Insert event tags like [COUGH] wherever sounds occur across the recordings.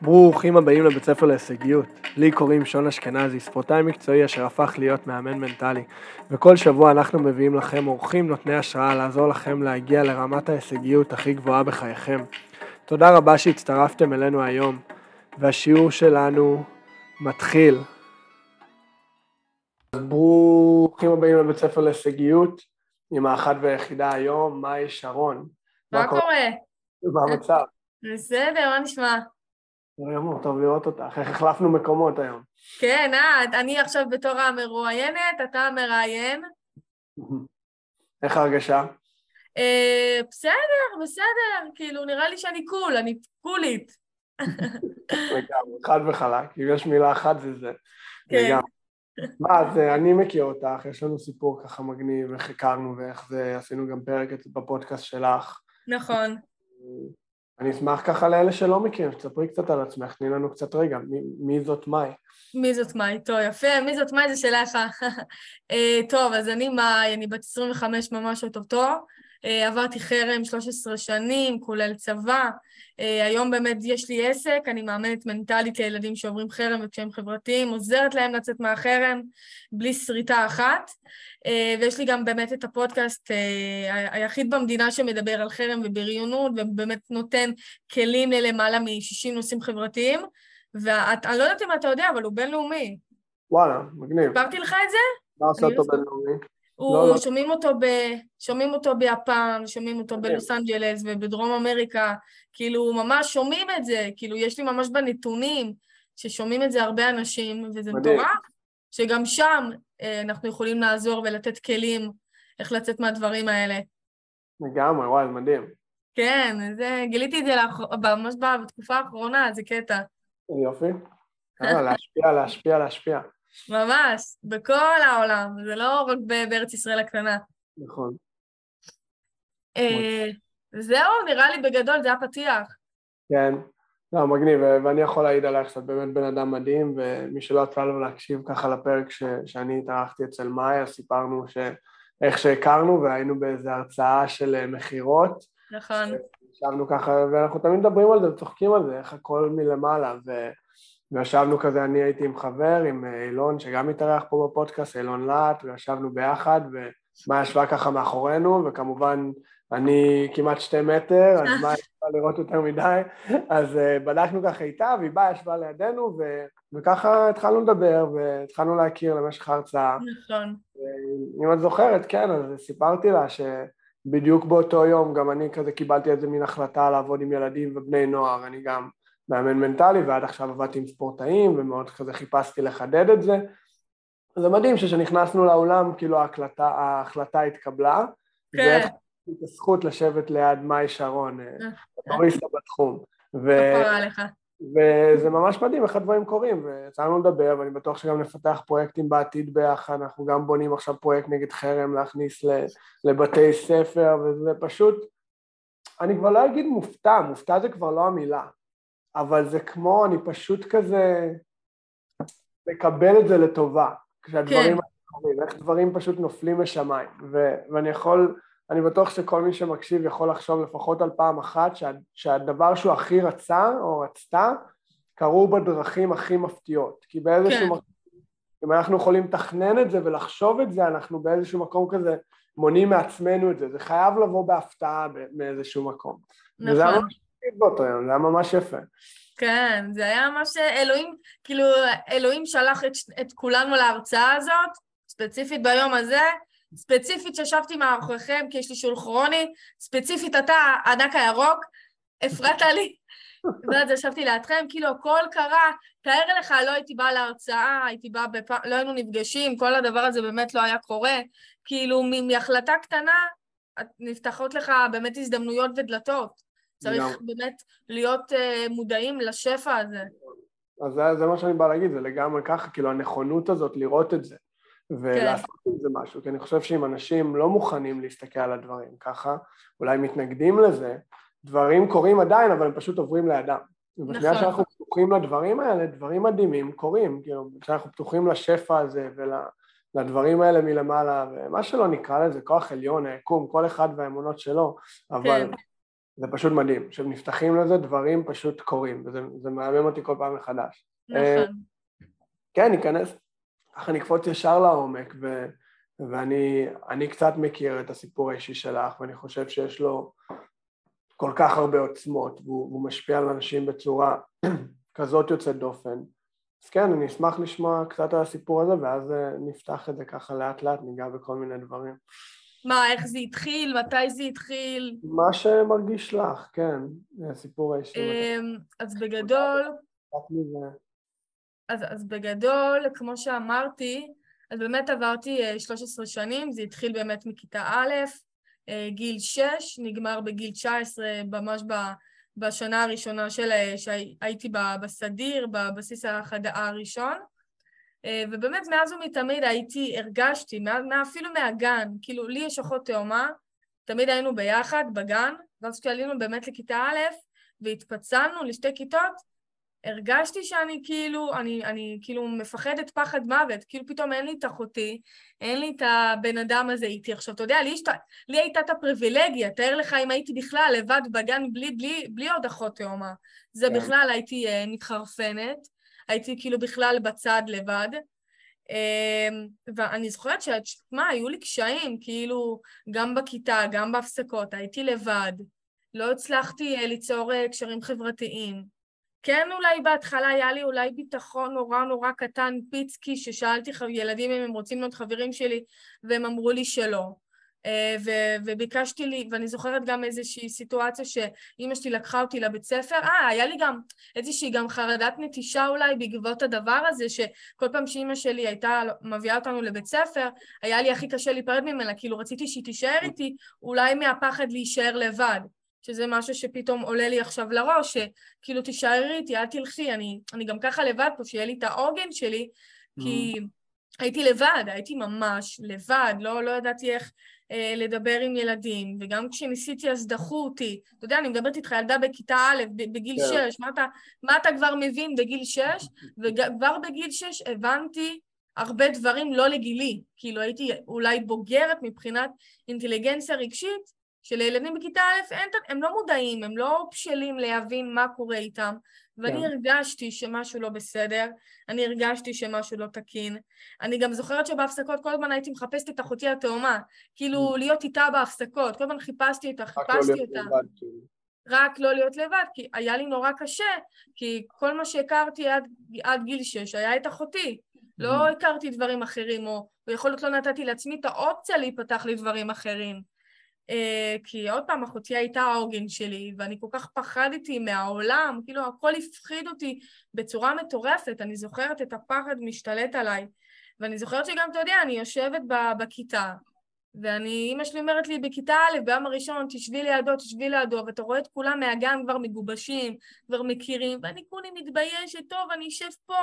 ברוכים הבאים לבית ספר להישגיות. לי קוראים שון אשכנזי, ספורטאי מקצועי אשר הפך להיות מאמן מנטלי. וכל שבוע אנחנו מביאים לכם אורחים נותני השראה לעזור לכם להגיע לרמת ההישגיות הכי גבוהה בחייכם. תודה רבה שהצטרפתם אלינו היום, והשיעור שלנו מתחיל. ברוכים הבאים לבית ספר להישגיות, עם האחת והיחידה היום, מאי שרון. מה קורה? מה המצב? בסדר, מה נשמע? גמור, טוב לראות אותך. איך החלפנו מקומות היום? כן, אה, אני עכשיו בתור המרואיינת, אתה המראיין. איך ההרגשה? אה, בסדר, בסדר, כאילו, נראה לי שאני קול, אני קולית. לגמרי, חד וחלק, אם יש מילה אחת זה זה. כן. לגמרי. מה, אז אה, אני מכיר אותך, יש לנו סיפור ככה מגניב, איך הכרנו ואיך זה, עשינו גם פרק בפודקאסט שלך. נכון. אני אשמח ככה לאלה שלא מכירים, שתספרי קצת על עצמך, תני לנו קצת רגע, מי, זאת מאי? מי זאת מאי? טוב, יפה, מי זאת מאי זה שאלה יפה. [LAUGHS] אה, טוב, אז אני מאי, אני בת 25 ממש אוטוטו. אה, עברתי חרם 13 שנים, כולל צבא. אה, היום באמת יש לי עסק, אני מאמנת מנטלית לילדים שעוברים חרם וקשיים חברתיים, עוזרת להם לצאת מהחרם בלי שריטה אחת. אה, ויש לי גם באמת את הפודקאסט היחיד במדינה שמדבר על חרם ובריונות, ובאמת נותן כלים ללמעלה מ-60 נושאים חברתיים. ואני לא יודעת אם אתה יודע, אבל הוא בינלאומי. וואלה, מגניב. סיפרתי לך את זה? מה עושה אותו לא- בינלאומי? הוא, לא, לא. שומעים אותו, ב, שומעים אותו ביפן, שומעים אותו מדהים. בלוס אנג'לס ובדרום אמריקה, כאילו ממש שומעים את זה, כאילו יש לי ממש בנתונים ששומעים את זה הרבה אנשים, וזה. מטורף, שגם שם אה, אנחנו יכולים לעזור ולתת כלים איך לצאת מהדברים האלה. לגמרי, וואי, מדהים. כן, זה, גיליתי את זה לאח... ממש בתקופה האחרונה, זה קטע. יופי. יאללה, להשפיע, להשפיע, להשפיע. ממש, בכל העולם, זה לא רק בארץ ישראל הקטנה. נכון. אה, זהו, נראה לי בגדול, זה הפתיח. כן. לא, מגניב, ו- ואני יכול להעיד עלייך שאת באמת בן אדם מדהים, ומי שלא יצא לו להקשיב ככה לפרק ש- שאני התארחתי אצל מאיה, סיפרנו ש- איך שהכרנו והיינו באיזו הרצאה של אה, מכירות, נכון. ישבנו ככה, ואנחנו תמיד מדברים על זה וצוחקים על זה, איך הכל מלמעלה, ו... וישבנו כזה, אני הייתי עם חבר, עם אה, אילון, שגם התארח פה בפודקאסט, אילון להט, וישבנו ביחד, ומה ישבה ככה מאחורינו, וכמובן אני כמעט שתי מטר, אז מה [LAUGHS] ישבה לראות יותר מדי, אז uh, בדקנו ככה איתה, והיא באה, ישבה לידינו, ו... וככה התחלנו לדבר, והתחלנו להכיר למשך ההרצאה. נכון. אם את זוכרת, כן, אז סיפרתי לה שבדיוק באותו יום גם אני כזה קיבלתי איזה מין החלטה לעבוד עם ילדים ובני נוער, אני גם מאמן מנטלי ועד עכשיו עבדתי עם ספורטאים ומאוד כזה חיפשתי לחדד את זה. זה מדהים שכשנכנסנו לאולם כאילו ההקלטה, ההחלטה התקבלה, כן. ואיך את הזכות לשבת ליד מאי שרון, אה, טוריסטה בתחום. ו... כפרה עליך. וזה ממש מדהים איך הדברים קורים, ויצאנו לדבר, ואני בטוח שגם נפתח פרויקטים בעתיד ביחד, אנחנו גם בונים עכשיו פרויקט נגד חרם להכניס לבתי ספר, וזה פשוט, אני כבר לא אגיד מופתע, מופתע זה כבר לא המילה, אבל זה כמו, אני פשוט כזה מקבל את זה לטובה, כשהדברים כן. איך דברים פשוט נופלים משמיים, ו- ואני יכול, אני בטוח שכל מי שמקשיב יכול לחשוב לפחות על פעם אחת שה- שהדבר שהוא הכי רצה או רצתה, קרו בדרכים הכי מפתיעות, כי באיזשהו כן. מקום, אם אנחנו יכולים לתכנן את זה ולחשוב את זה, אנחנו באיזשהו מקום כזה מונעים מעצמנו את זה, זה חייב לבוא בהפתעה ב- מאיזשהו מקום. וזה נכון. באותו יום, זה היה ממש יפה. כן, זה היה ממש אלוהים, כאילו, אלוהים שלח את, את כולנו להרצאה הזאת, ספציפית ביום הזה, ספציפית שישבתי מאחוריכם כי יש לי שול כרוני, ספציפית אתה, הענק הירוק, הפרעת לי, [LAUGHS] ואז ישבתי לידכם, כאילו הכל קרה, תאר לך, לא הייתי באה להרצאה, הייתי באה, בפ... לא היינו נפגשים, כל הדבר הזה באמת לא היה קורה, כאילו מהחלטה קטנה, נפתחות לך באמת הזדמנויות ודלתות. צריך לגמרי. באמת להיות uh, מודעים לשפע הזה. אז זה, זה מה שאני בא להגיד, זה לגמרי ככה, כאילו הנכונות הזאת לראות את זה ולעשות עם זה משהו, כי אני חושב שאם אנשים לא מוכנים להסתכל על הדברים ככה, אולי מתנגדים לזה, דברים קורים עדיין, אבל הם פשוט עוברים לידם. ובשנייה נכון. שאנחנו פתוחים לדברים האלה, דברים מדהימים קורים, כאילו, כשאנחנו פתוחים לשפע הזה ולדברים האלה מלמעלה, ומה שלא נקרא לזה, כוח עליון, היקום, כל אחד והאמונות שלו, אבל כן. זה פשוט מדהים, כשנפתחים לזה דברים פשוט קורים, וזה מהמם אותי כל פעם מחדש. נכון. כן, ניכנס, ככה נקפוץ ישר לעומק, ו, ואני קצת מכיר את הסיפור האישי שלך, ואני חושב שיש לו כל כך הרבה עוצמות, והוא, והוא משפיע על אנשים בצורה [CLEARS THROAT] כזאת יוצאת דופן. אז כן, אני אשמח לשמוע קצת על הסיפור הזה, ואז אה, נפתח את זה ככה לאט לאט, ניגע בכל מיני דברים. מה, איך זה התחיל? מתי זה התחיל? מה שמרגיש לך, כן, הסיפור האישי. אמ, אז בגדול... אז, אז בגדול, כמו שאמרתי, אז באמת עברתי 13 אה, שנים, זה התחיל באמת מכיתה א', אה, גיל 6, נגמר בגיל 19, ממש בשנה הראשונה של, אה, שהייתי בסדיר, בבסיס החדאה הראשון. ובאמת מאז ומתמיד הייתי, הרגשתי, אפילו מהגן, כאילו לי יש אחות תאומה, תמיד היינו ביחד בגן, ואז כשעלינו באמת לכיתה א' והתפצלנו לשתי כיתות, הרגשתי שאני כאילו, אני, אני כאילו מפחדת פחד מוות, כאילו פתאום אין לי את אחותי, אין לי את הבן אדם הזה איתי. עכשיו, אתה יודע, לי, שת, לי הייתה את הפריבילגיה, תאר לך אם הייתי בכלל לבד בגן בלי, בלי, בלי עוד אחות תאומה. זה yeah. כן. בכלל הייתי uh, מתחרפנת, הייתי כאילו בכלל בצד לבד. Uh, ואני זוכרת שמה, היו לי קשיים, כאילו, גם בכיתה, גם בהפסקות, הייתי לבד. לא הצלחתי uh, ליצור uh, קשרים חברתיים. כן אולי בהתחלה היה לי אולי ביטחון נורא נורא קטן פיצקי, ששאלתי ילדים אם הם רוצים להיות חברים שלי, והם אמרו לי שלא. אה, ו- וביקשתי לי, ואני זוכרת גם איזושהי סיטואציה שאימא שלי לקחה אותי לבית ספר, אה, היה לי גם איזושהי גם חרדת נטישה אולי בעקבות הדבר הזה, שכל פעם שאימא שלי הייתה מביאה אותנו לבית ספר, היה לי הכי קשה להיפרד ממנה, כאילו רציתי שהיא תישאר איתי, אולי מהפחד להישאר לבד. שזה משהו שפתאום עולה לי עכשיו לראש, שכאילו תישארי איתי, אל תלכי, אני, אני גם ככה לבד פה, שיהיה לי את העוגן שלי, כי mm. הייתי לבד, הייתי ממש לבד, לא, לא ידעתי איך אה, לדבר עם ילדים, וגם כשניסיתי אז דחו אותי. אתה יודע, אני מדברת איתך ילדה בכיתה א', בגיל. כן. שש, מה אתה, מה אתה כבר מבין בגיל שש? וכבר בגיל שש הבנתי הרבה דברים לא לגילי. כאילו הייתי אולי בוגרת מבחינת אינטליגנציה רגשית, שלילדים בכיתה א' אין, הם לא מודעים, הם לא בשלים להבין מה קורה איתם, ואני כן. הרגשתי שמשהו לא בסדר, אני הרגשתי שמשהו לא תקין. אני גם זוכרת שבהפסקות כל הזמן הייתי מחפשת את אחותי התאומה, כאילו mm. להיות איתה בהפסקות, כל הזמן חיפשתי אותה, חיפשתי לא אותה. לבד, כאילו. רק לא להיות לבד, כי היה לי נורא קשה, כי כל מה שהכרתי עד, עד גיל שש היה את אחותי. לא mm. הכרתי דברים אחרים, או יכול להיות לא נתתי לעצמי את האופציה להיפתח לדברים אחרים. Uh, כי עוד פעם, אחותי הייתה העוגן שלי, ואני כל כך פחדתי מהעולם, כאילו הכל הפחיד אותי בצורה מטורפת, אני זוכרת את הפחד משתלט עליי. ואני זוכרת שגם, אתה יודע, אני יושבת בכיתה, ואני, אימא שלי אומרת לי בכיתה א', ביום הראשון, תשבי לידו, תשבי לידו, ואתה רואה את כולם מהגן כבר מגובשים, כבר מכירים, ואני כולי מתביישת, טוב, אני אשב פה,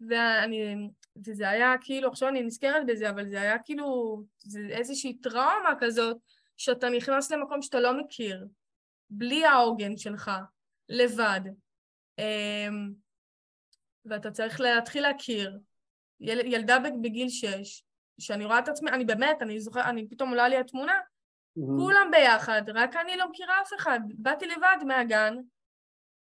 ואני, וזה היה כאילו, עכשיו אני נזכרת בזה, אבל זה היה כאילו, זה איזושהי טראומה כזאת, שאתה נכנס למקום שאתה לא מכיר, בלי העוגן שלך, לבד, אמ, ואתה צריך להתחיל להכיר. יל, ילדה בגיל שש, שאני רואה את עצמי, אני באמת, אני זוכרת, אני פתאום עולה לי התמונה, mm-hmm. כולם ביחד, רק אני לא מכירה אף אחד. באתי לבד מהגן,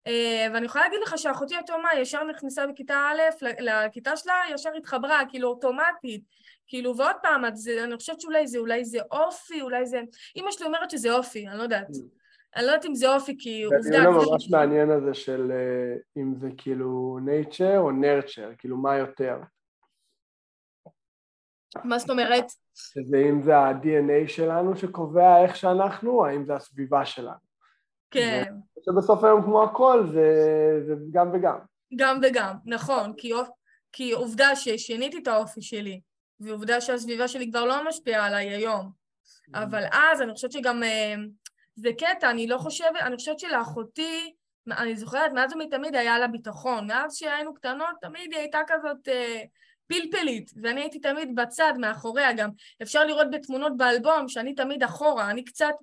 אה, ואני יכולה להגיד לך שאחותי התאומה ישר נכנסה בכיתה א', לכיתה שלה, ישר התחברה, כאילו אוטומטית. כאילו, ועוד פעם, זה, אני חושבת שאולי זה, אולי זה אופי, אולי זה... אמא שלי אומרת שזה אופי, אני לא יודעת. Mm. אני לא יודעת אם זה אופי, כי עובדה... זה הדיון ממש מעניין הזה של אה, אם זה כאילו nature או nurture, כאילו מה יותר. מה זאת אומרת? שזה אם זה ה-DNA שלנו שקובע איך שאנחנו, או האם זה הסביבה שלנו. כן. שבסוף היום כמו הכל זה, זה גם וגם. גם וגם, נכון, כי, כי עובדה ששיניתי את האופי שלי, ועובדה שהסביבה שלי כבר לא משפיעה עליי היום. אבל אז אני חושבת שגם אה, זה קטע, אני לא חושבת, אני חושבת שלאחותי, אני זוכרת, מאז ומתמיד היה לה ביטחון. מאז שהיינו קטנות, תמיד היא הייתה כזאת אה, פלפלית, ואני הייתי תמיד בצד, מאחוריה גם. אפשר לראות בתמונות באלבום שאני תמיד אחורה, אני קצת,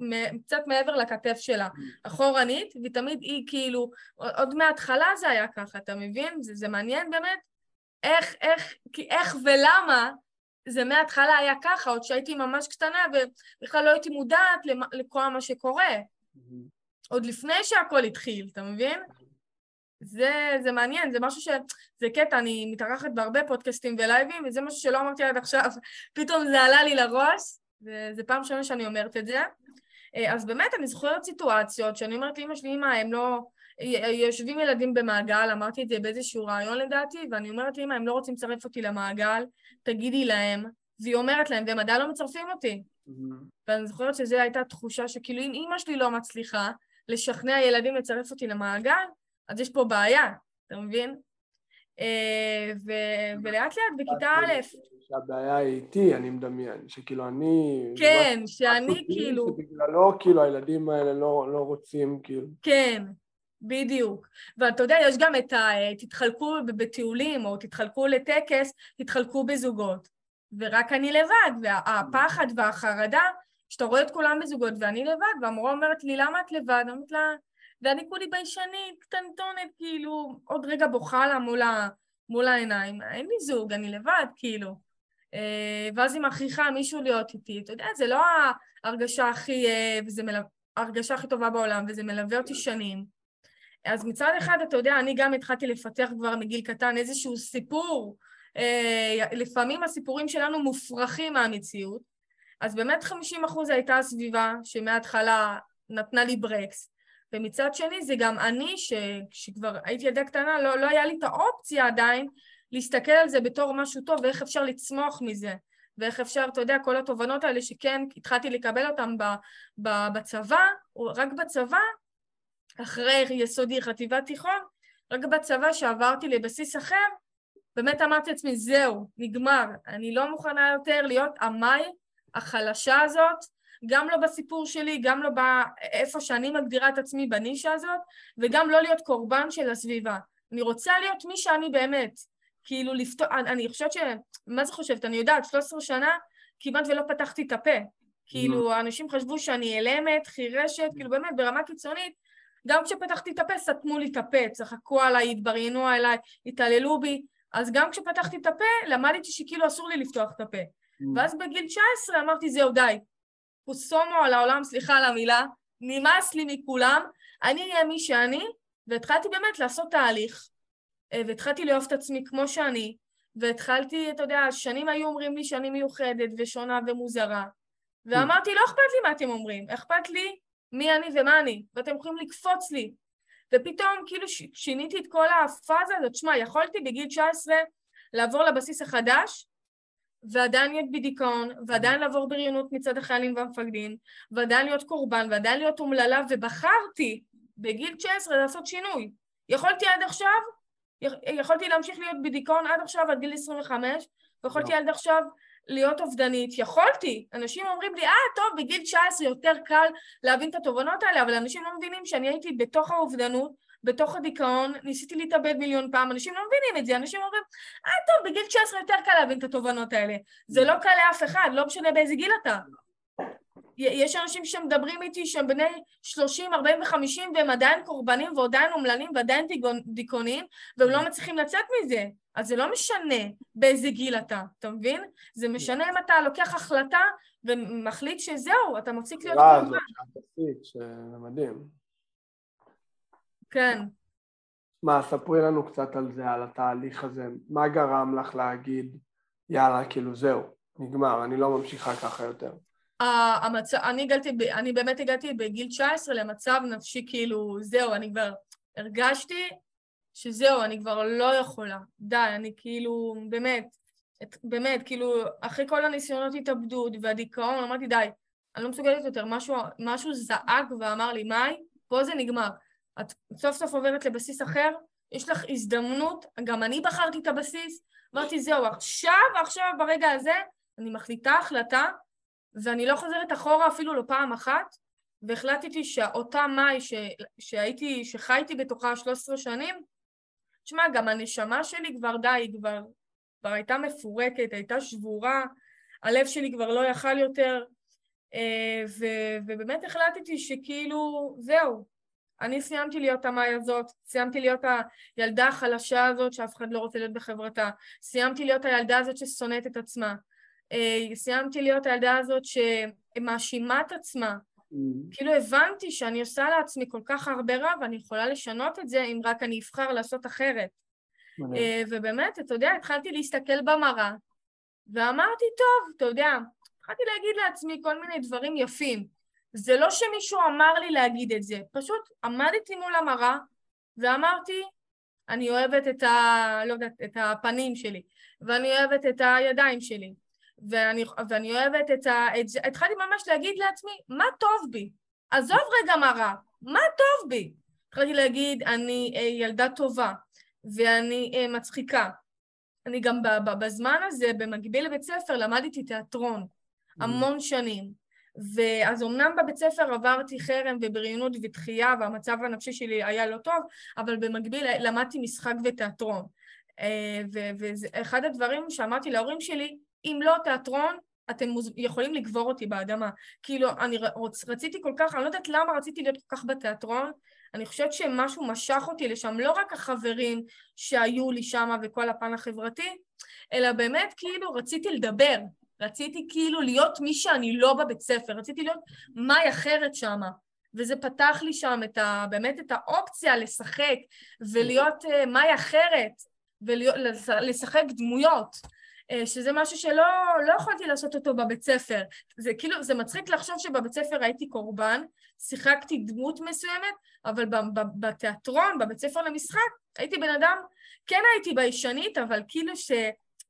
קצת מעבר לכתף שלה, אחורנית, ותמיד היא כאילו, עוד מההתחלה זה היה ככה, אתה מבין? זה, זה מעניין באמת איך, איך, איך ולמה זה מההתחלה היה ככה, עוד שהייתי ממש קטנה ובכלל לא הייתי מודעת לכל מה שקורה. עוד לפני שהכל התחיל, אתה מבין? זה, זה מעניין, זה משהו ש... זה קטע, אני מתארחת בהרבה פודקאסטים ולייבים, וזה משהו שלא אמרתי עד עכשיו, [LAUGHS] פתאום זה עלה לי לראש, וזו פעם ראשונה שאני אומרת את זה. אה, אז באמת, אני זוכרת סיטואציות שאני אומרת לאמא שלי, אמא, הם לא... יושבים ילדים במעגל, אמרתי את זה באיזשהו רעיון לדעתי, ואני אומרת לאמא, הם לא רוצים לצרף אותי למעגל, תגידי להם, והיא אומרת להם, והם עדיין לא מצרפים אותי. Mm-hmm. ואני זוכרת שזו הייתה תחושה שכאילו אם אימא שלי לא מצליחה לשכנע ילדים לצרף אותי למעגל, אז יש פה בעיה, אתה מבין? אה, ו- ולאט לאט בכיתה א'... שהבעיה היא איתי, אני מדמיין, שכאילו אני... כן, שאני כאילו... שבגללו כאילו הילדים האלה לא, לא רוצים כאילו... כן, בדיוק. ואתה יודע, יש גם את ה... תתחלקו בטיולים, או תתחלקו לטקס, תתחלקו בזוגות. ורק אני לבד, והפחד והחרדה, שאתה רואה את כולם בזוגות ואני לבד, והמורה אומרת לי, למה את לבד? אומרת לה, ואני כולי ביישנית, קטנטונת, כאילו, עוד רגע בוכה לה מול, ה, מול העיניים. אין לי זוג, אני לבד, כאילו. אה, ואז היא מכריחה מישהו להיות איתי. אתה יודע, זה לא ההרגשה הכי, אה, וזה מלו... ההרגשה הכי טובה בעולם, וזה מלווה אותי שנים. אז מצד אחד, אתה יודע, אני גם התחלתי לפתח כבר מגיל קטן איזשהו סיפור. אה, לפעמים הסיפורים שלנו מופרכים מהמציאות. אז באמת 50% הייתה הסביבה שמההתחלה נתנה לי ברקס. ומצד שני זה גם אני, ש... שכבר הייתי ילדה קטנה, לא, לא היה לי את האופציה עדיין להסתכל על זה בתור משהו טוב ואיך אפשר לצמוח מזה. ואיך אפשר, אתה יודע, כל התובנות האלה שכן התחלתי לקבל אותן בצבא, רק בצבא, אחרי יסודי חטיבת תיכון, רק בצבא שעברתי לבסיס אחר, באמת אמרתי לעצמי, זהו, נגמר, אני לא מוכנה יותר להיות המאי החלשה הזאת, גם לא בסיפור שלי, גם לא באיפה שאני מגדירה את עצמי בנישה הזאת, וגם לא להיות קורבן של הסביבה. אני רוצה להיות מי שאני באמת. כאילו לפתור, אני, אני חושבת ש... מה זה חושבת? אני יודעת, 13 שנה כמעט ולא פתחתי את הפה. כאילו. אנשים חשבו שאני אילמת, חירשת, כאילו באמת, ברמה קיצונית, גם כשפתחתי את הפה, סתמו לי את הפה, צחקו עליי, התבריינו עליי, התעללו בי, אז גם כשפתחתי את הפה, למדתי שכאילו אסור לי לפתוח את הפה. Mm. ואז בגיל 19 אמרתי, זהו, די, פוסומו על העולם, סליחה על המילה, נמאס לי מכולם, אני אהיה מי שאני, והתחלתי באמת לעשות תהליך, אה, והתחלתי לאהוב את עצמי כמו שאני, והתחלתי, אתה יודע, שנים היו אומרים לי שאני מיוחדת ושונה ומוזרה, ואמרתי, לא אכפת לי מה אתם אומרים, אכפת לי מי אני ומה אני, ואתם יכולים לקפוץ לי. ופתאום כאילו ש- שיניתי את כל הפאזה הזאת, שמע, יכולתי בגיל 19 לעבור לבסיס החדש, ועדיין להיות בדיכאון, ועדיין לעבור בריונות מצד החיילים והמפקדים, ועדיין להיות קורבן, ועדיין להיות אומללה, ובחרתי בגיל 19 לעשות שינוי. יכולתי עד עכשיו, יכולתי להמשיך להיות בדיכאון עד עכשיו, עד גיל 25, ויכולתי עד עכשיו להיות אובדנית. יכולתי. אנשים אומרים לי, אה, טוב, בגיל 19 יותר קל להבין את התובנות האלה, אבל אנשים לא מבינים שאני הייתי בתוך האובדנות, בתוך הדיכאון, ניסיתי להתאבד מיליון פעם, אנשים לא מבינים את זה, אנשים אומרים, אה טוב, בגיל 19 יותר קל להבין את התובנות האלה. זה לא קל לאף אחד, לא משנה באיזה גיל אתה. יש אנשים שמדברים איתי שהם בני 30, 40 ו-50 והם עדיין קורבנים ועדיין אומללים ועדיין דיכאונים והם לא מצליחים לצאת מזה. אז זה לא משנה באיזה גיל אתה, אתה מבין? זה משנה אם אתה לוקח החלטה ומחליט שזהו, אתה מפסיק להיות קורבן. זה מדהים. כן. מה, ספרי לנו קצת על זה, על התהליך הזה. מה גרם לך להגיד, יאללה, כאילו זהו, נגמר, אני לא ממשיכה ככה יותר? המצ... אני, הגעתי, אני באמת הגעתי בגיל 19 למצב נפשי כאילו, זהו, אני כבר הרגשתי שזהו, אני כבר לא יכולה. די, אני כאילו, באמת, את, באמת, כאילו, אחרי כל הניסיונות התאבדות והדיכאון, אמרתי, די, אני לא מסוגלת יותר. משהו, משהו זעק ואמר לי, מאי, פה זה נגמר. את סוף סוף עוברת לבסיס אחר, יש לך הזדמנות, גם אני בחרתי את הבסיס, אמרתי זהו, עכשיו, עכשיו ברגע הזה, אני מחליטה החלטה, ואני לא חוזרת אחורה אפילו לא פעם אחת, והחלטתי שאותה מאי ש... שהייתי, שחייתי בתוכה 13 שנים, תשמע, גם הנשמה שלי כבר די, היא כבר, כבר הייתה מפורקת, הייתה שבורה, הלב שלי כבר לא יכל יותר, אה, ו... ובאמת החלטתי שכאילו, זהו, אני סיימתי להיות המאי הזאת, סיימתי להיות הילדה החלשה הזאת שאף אחד לא רוצה להיות בחברתה, סיימתי להיות הילדה הזאת ששונאת את עצמה, סיימתי להיות הילדה הזאת שמאשימה את עצמה Mm. כאילו הבנתי שאני עושה לעצמי כל כך הרבה רע ואני יכולה לשנות את זה אם רק אני אבחר לעשות אחרת. אה, ובאמת, אתה יודע, התחלתי להסתכל במראה ואמרתי, טוב, אתה יודע, התחלתי להגיד לעצמי כל מיני דברים יפים. זה לא שמישהו אמר לי להגיד את זה, פשוט עמדתי מול המראה ואמרתי, אני אוהבת את ה... לא יודעת, את הפנים שלי, ואני אוהבת את הידיים שלי, ואני, ואני אוהבת את ה... את. התחלתי ממש להגיד לעצמי, מה טוב בי? עזוב רגע מה רע, מה טוב בי? התחלתי להגיד, אני אה, ילדה טובה, ואני אה, מצחיקה. אני גם בזמן הזה, במקביל לבית ספר, למדתי תיאטרון mm. המון שנים. ואז אמנם בבית ספר עברתי חרם ובריונות ודחייה והמצב הנפשי שלי היה לא טוב, אבל במקביל למדתי משחק ותיאטרון. אה, ואחד הדברים שאמרתי להורים שלי, אם לא תיאטרון, אתם יכולים לגבור אותי באדמה. כאילו, אני רוצ, רציתי כל כך, אני לא יודעת למה רציתי להיות כל כך בתיאטרון, אני חושבת שמשהו משך אותי לשם, לא רק החברים שהיו לי שם וכל הפן החברתי, אלא באמת כאילו רציתי לדבר, רציתי כאילו להיות מי שאני לא בבית ספר, רציתי להיות מאי אחרת שם. וזה פתח לי שם את ה, באמת את האופציה לשחק ולהיות uh, מאי אחרת ולשחק דמויות, שזה משהו שלא לא יכולתי לעשות אותו בבית ספר. זה כאילו, זה מצחיק לחשוב שבבית ספר הייתי קורבן, שיחקתי דמות מסוימת, אבל בתיאטרון, בבית ספר למשחק, הייתי בן אדם, כן הייתי ביישנית, אבל כאילו ש...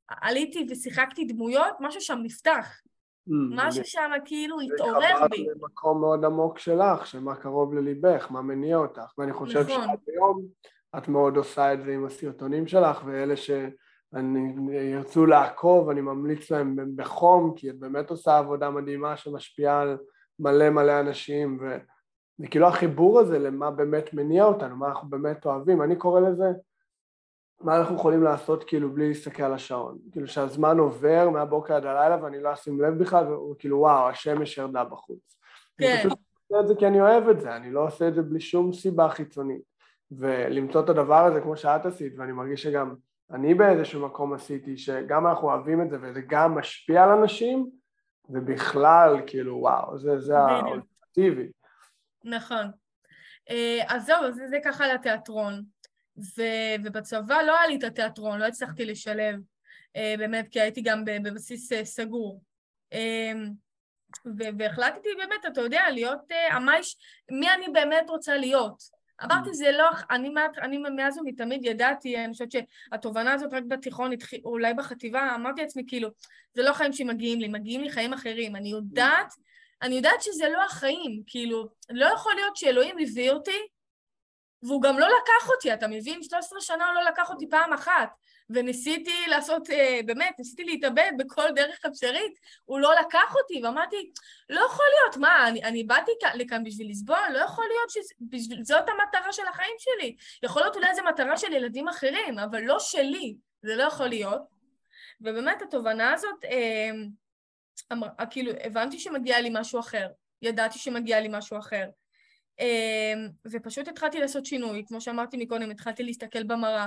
עליתי ושיחקתי דמויות, משהו שם נפתח. Mm, משהו שם כאילו התעורר בי. זה למקום מאוד עמוק שלך, שמה קרוב לליבך, מה מניע אותך, ואני חושב נכון. שעד היום את מאוד עושה את זה עם הסרטונים שלך, ואלה שירצו לעקוב, אני ממליץ להם בחום, כי את באמת עושה עבודה מדהימה שמשפיעה על מלא מלא אנשים, וזה כאילו החיבור הזה למה באמת מניע אותנו, מה אנחנו באמת אוהבים, אני קורא לזה מה אנחנו יכולים לעשות כאילו בלי להסתכל על השעון, כאילו שהזמן עובר מהבוקר עד הלילה ואני לא אשים לב בכלל וכאילו וואו השמש ירדה בחוץ. כן. אני פשוט עושה את זה כי אני אוהב את זה, אני לא עושה את זה בלי שום סיבה חיצונית ולמצוא את הדבר הזה כמו שאת עשית ואני מרגיש שגם אני באיזשהו מקום עשיתי שגם אנחנו אוהבים את זה וזה גם משפיע על אנשים ובכלל כאילו וואו זה, זה האולטימטיבי. נכון. אה, אז זהו, זה, זה ככה לתיאטרון. ו, ובצבא לא היה לי את התיאטרון, לא הצלחתי לשלב, אה, באמת, כי הייתי גם בבסיס אה, סגור. והחלטתי באמת, אתה יודע, להיות המייש, מי אני באמת רוצה להיות. אמרתי, זה לא, אני, אני מאז ומתמיד ידעתי, אני חושבת שהתובנה הזאת רק בתיכון, אולי בחטיבה, אמרתי לעצמי, כאילו, זה לא חיים שמגיעים לי, מגיעים לי חיים אחרים. אני יודעת, אני יודעת שזה לא החיים, כאילו, לא יכול להיות שאלוהים הביא אותי והוא גם לא לקח אותי, אתה מבין? 13 שנה הוא לא לקח אותי פעם אחת. וניסיתי לעשות, אה, באמת, ניסיתי להתאבד בכל דרך אפשרית, הוא לא לקח אותי, ואמרתי, לא יכול להיות, מה, אני, אני באתי לכאן בשביל לסבול? לא יכול להיות שזאת המטרה של החיים שלי. יכול להיות אולי זו מטרה של ילדים אחרים, אבל לא שלי, זה לא יכול להיות. ובאמת התובנה הזאת, אה, אמר, כאילו, הבנתי שמגיע לי משהו אחר, ידעתי שמגיע לי משהו אחר. ופשוט התחלתי לעשות שינוי, כמו שאמרתי מקודם, התחלתי להסתכל במראה,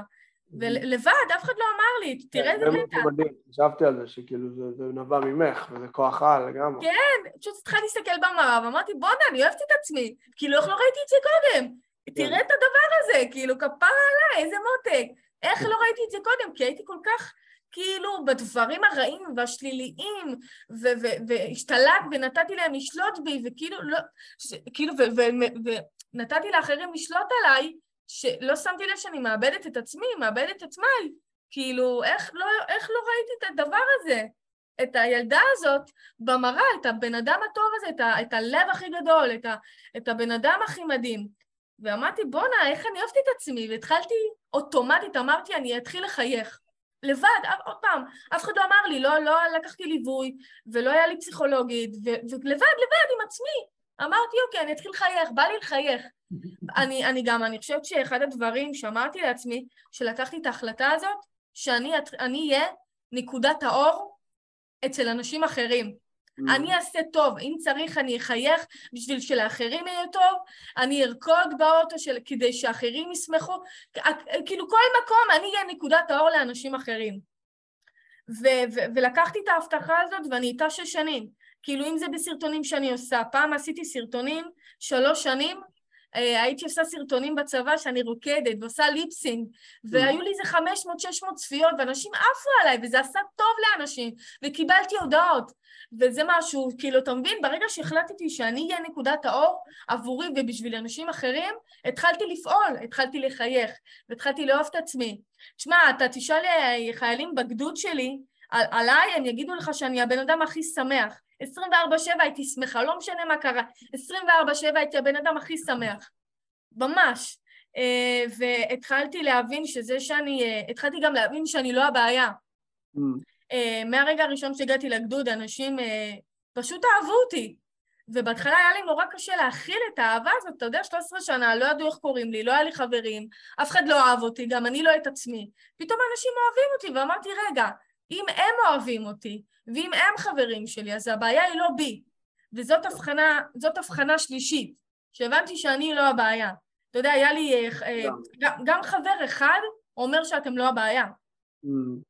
ולבד, אף אחד לא אמר לי, תראה איזה נטע. זה מדהים, חשבתי על זה, שכאילו זה נבע ממך, וזה כוח על לגמרי. כן, פשוט התחלתי להסתכל במראה, ואמרתי, בואנה, אני אוהבת את עצמי, כאילו, איך לא ראיתי את זה קודם? תראה כן. את הדבר הזה, כאילו, כפרה עליי, איזה מותק. איך לא ראיתי את זה קודם? כי הייתי כל כך... כאילו בדברים הרעים והשליליים, והשתלט ונתתי להם לשלוט בי, וכאילו לא, ש, כאילו, ונתתי לאחרים לשלוט עליי, שלא שמתי לב שאני מאבדת את עצמי, מאבדת את עצמי, כאילו, איך לא, איך לא ראיתי את הדבר הזה? את הילדה הזאת במראה, את הבן אדם הטוב הזה, את, ה, את הלב הכי גדול, את, ה, את הבן אדם הכי מדהים. ואמרתי, בואנה, איך אני אוהבת את עצמי? והתחלתי אוטומטית, אמרתי, אני אתחיל לחייך. לבד, עוד פעם, אף אחד לא אמר לי, לא, לא לקחתי ליווי, ולא היה לי פסיכולוגית, ו- ולבד, לבד, עם עצמי. אמרתי, אוקיי, אני אתחיל לחייך, בא לי לחייך. אני, אני גם, אני חושבת שאחד הדברים שאמרתי לעצמי, שלקחתי את ההחלטה הזאת, שאני אהיה נקודת האור אצל אנשים אחרים. Mm. אני אעשה טוב, אם צריך אני אחייך בשביל שלאחרים יהיה טוב, אני ארקוד באוטו של, כדי שאחרים ישמחו, כאילו כל מקום אני אהיה נקודת האור לאנשים אחרים. ו- ו- ולקחתי את ההבטחה הזאת ואני איתה שש שנים. כאילו אם זה בסרטונים שאני עושה, פעם עשיתי סרטונים שלוש שנים אה, הייתי עושה סרטונים בצבא שאני רוקדת ועושה ליפסינג והיו לי איזה 500-600 צפיות ואנשים עפו עליי וזה עשה טוב לאנשים וקיבלתי הודעות וזה משהו, כאילו, אתה מבין? ברגע שהחלטתי שאני אהיה נקודת האור עבורי ובשביל אנשים אחרים, התחלתי לפעול, התחלתי לחייך והתחלתי לאהוב את עצמי. תשמע, אתה תשאל אה, חיילים בגדוד שלי, על, עליי הם יגידו לך שאני הבן אדם הכי שמח. 24-7 הייתי שמחה, לא משנה מה קרה, 24-7 הייתי הבן אדם הכי שמח, ממש. Uh, והתחלתי להבין שזה שאני, uh, התחלתי גם להבין שאני לא הבעיה. Mm. Uh, מהרגע הראשון שהגעתי לגדוד, אנשים פשוט אהבו אותי. ובהתחלה היה לי נורא קשה להכיל את האהבה הזאת, אתה יודע, 13 שנה, לא ידעו איך קוראים לי, לא היה לי חברים, אף אחד לא אהב אותי, גם אני לא את עצמי. פתאום אנשים אוהבים אותי, ואמרתי, רגע, אם הם אוהבים אותי, ואם הם חברים שלי, אז הבעיה היא לא בי. וזאת הבחנה, זאת הבחנה שלישית, שהבנתי שאני לא הבעיה. אתה יודע, היה לי... אה, גם, גם חבר אחד אומר שאתם לא הבעיה. Mm.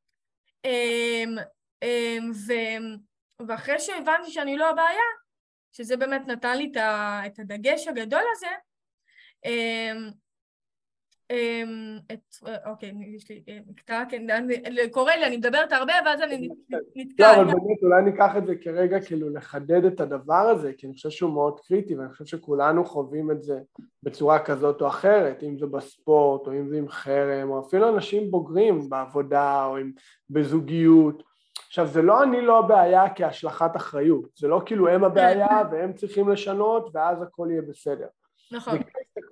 אמ, אמ, ו, ואחרי שהבנתי שאני לא הבעיה, שזה באמת נתן לי את הדגש הגדול הזה, אמ, אוקיי, יש לי מקטע, אה, כן, קורה לי, אני מדברת הרבה ואז אני נתקע. לא, אבל באמת אולי ניקח את זה כרגע כאילו לחדד את הדבר הזה, כי אני חושב שהוא מאוד קריטי ואני חושב שכולנו חווים את זה בצורה כזאת או אחרת, אם זה בספורט או אם זה עם חרם או אפילו אנשים בוגרים בעבודה או בזוגיות. עכשיו זה לא אני לא הבעיה כהשלכת אחריות, זה לא כאילו הם הבעיה והם צריכים לשנות ואז הכל יהיה בסדר. נכון.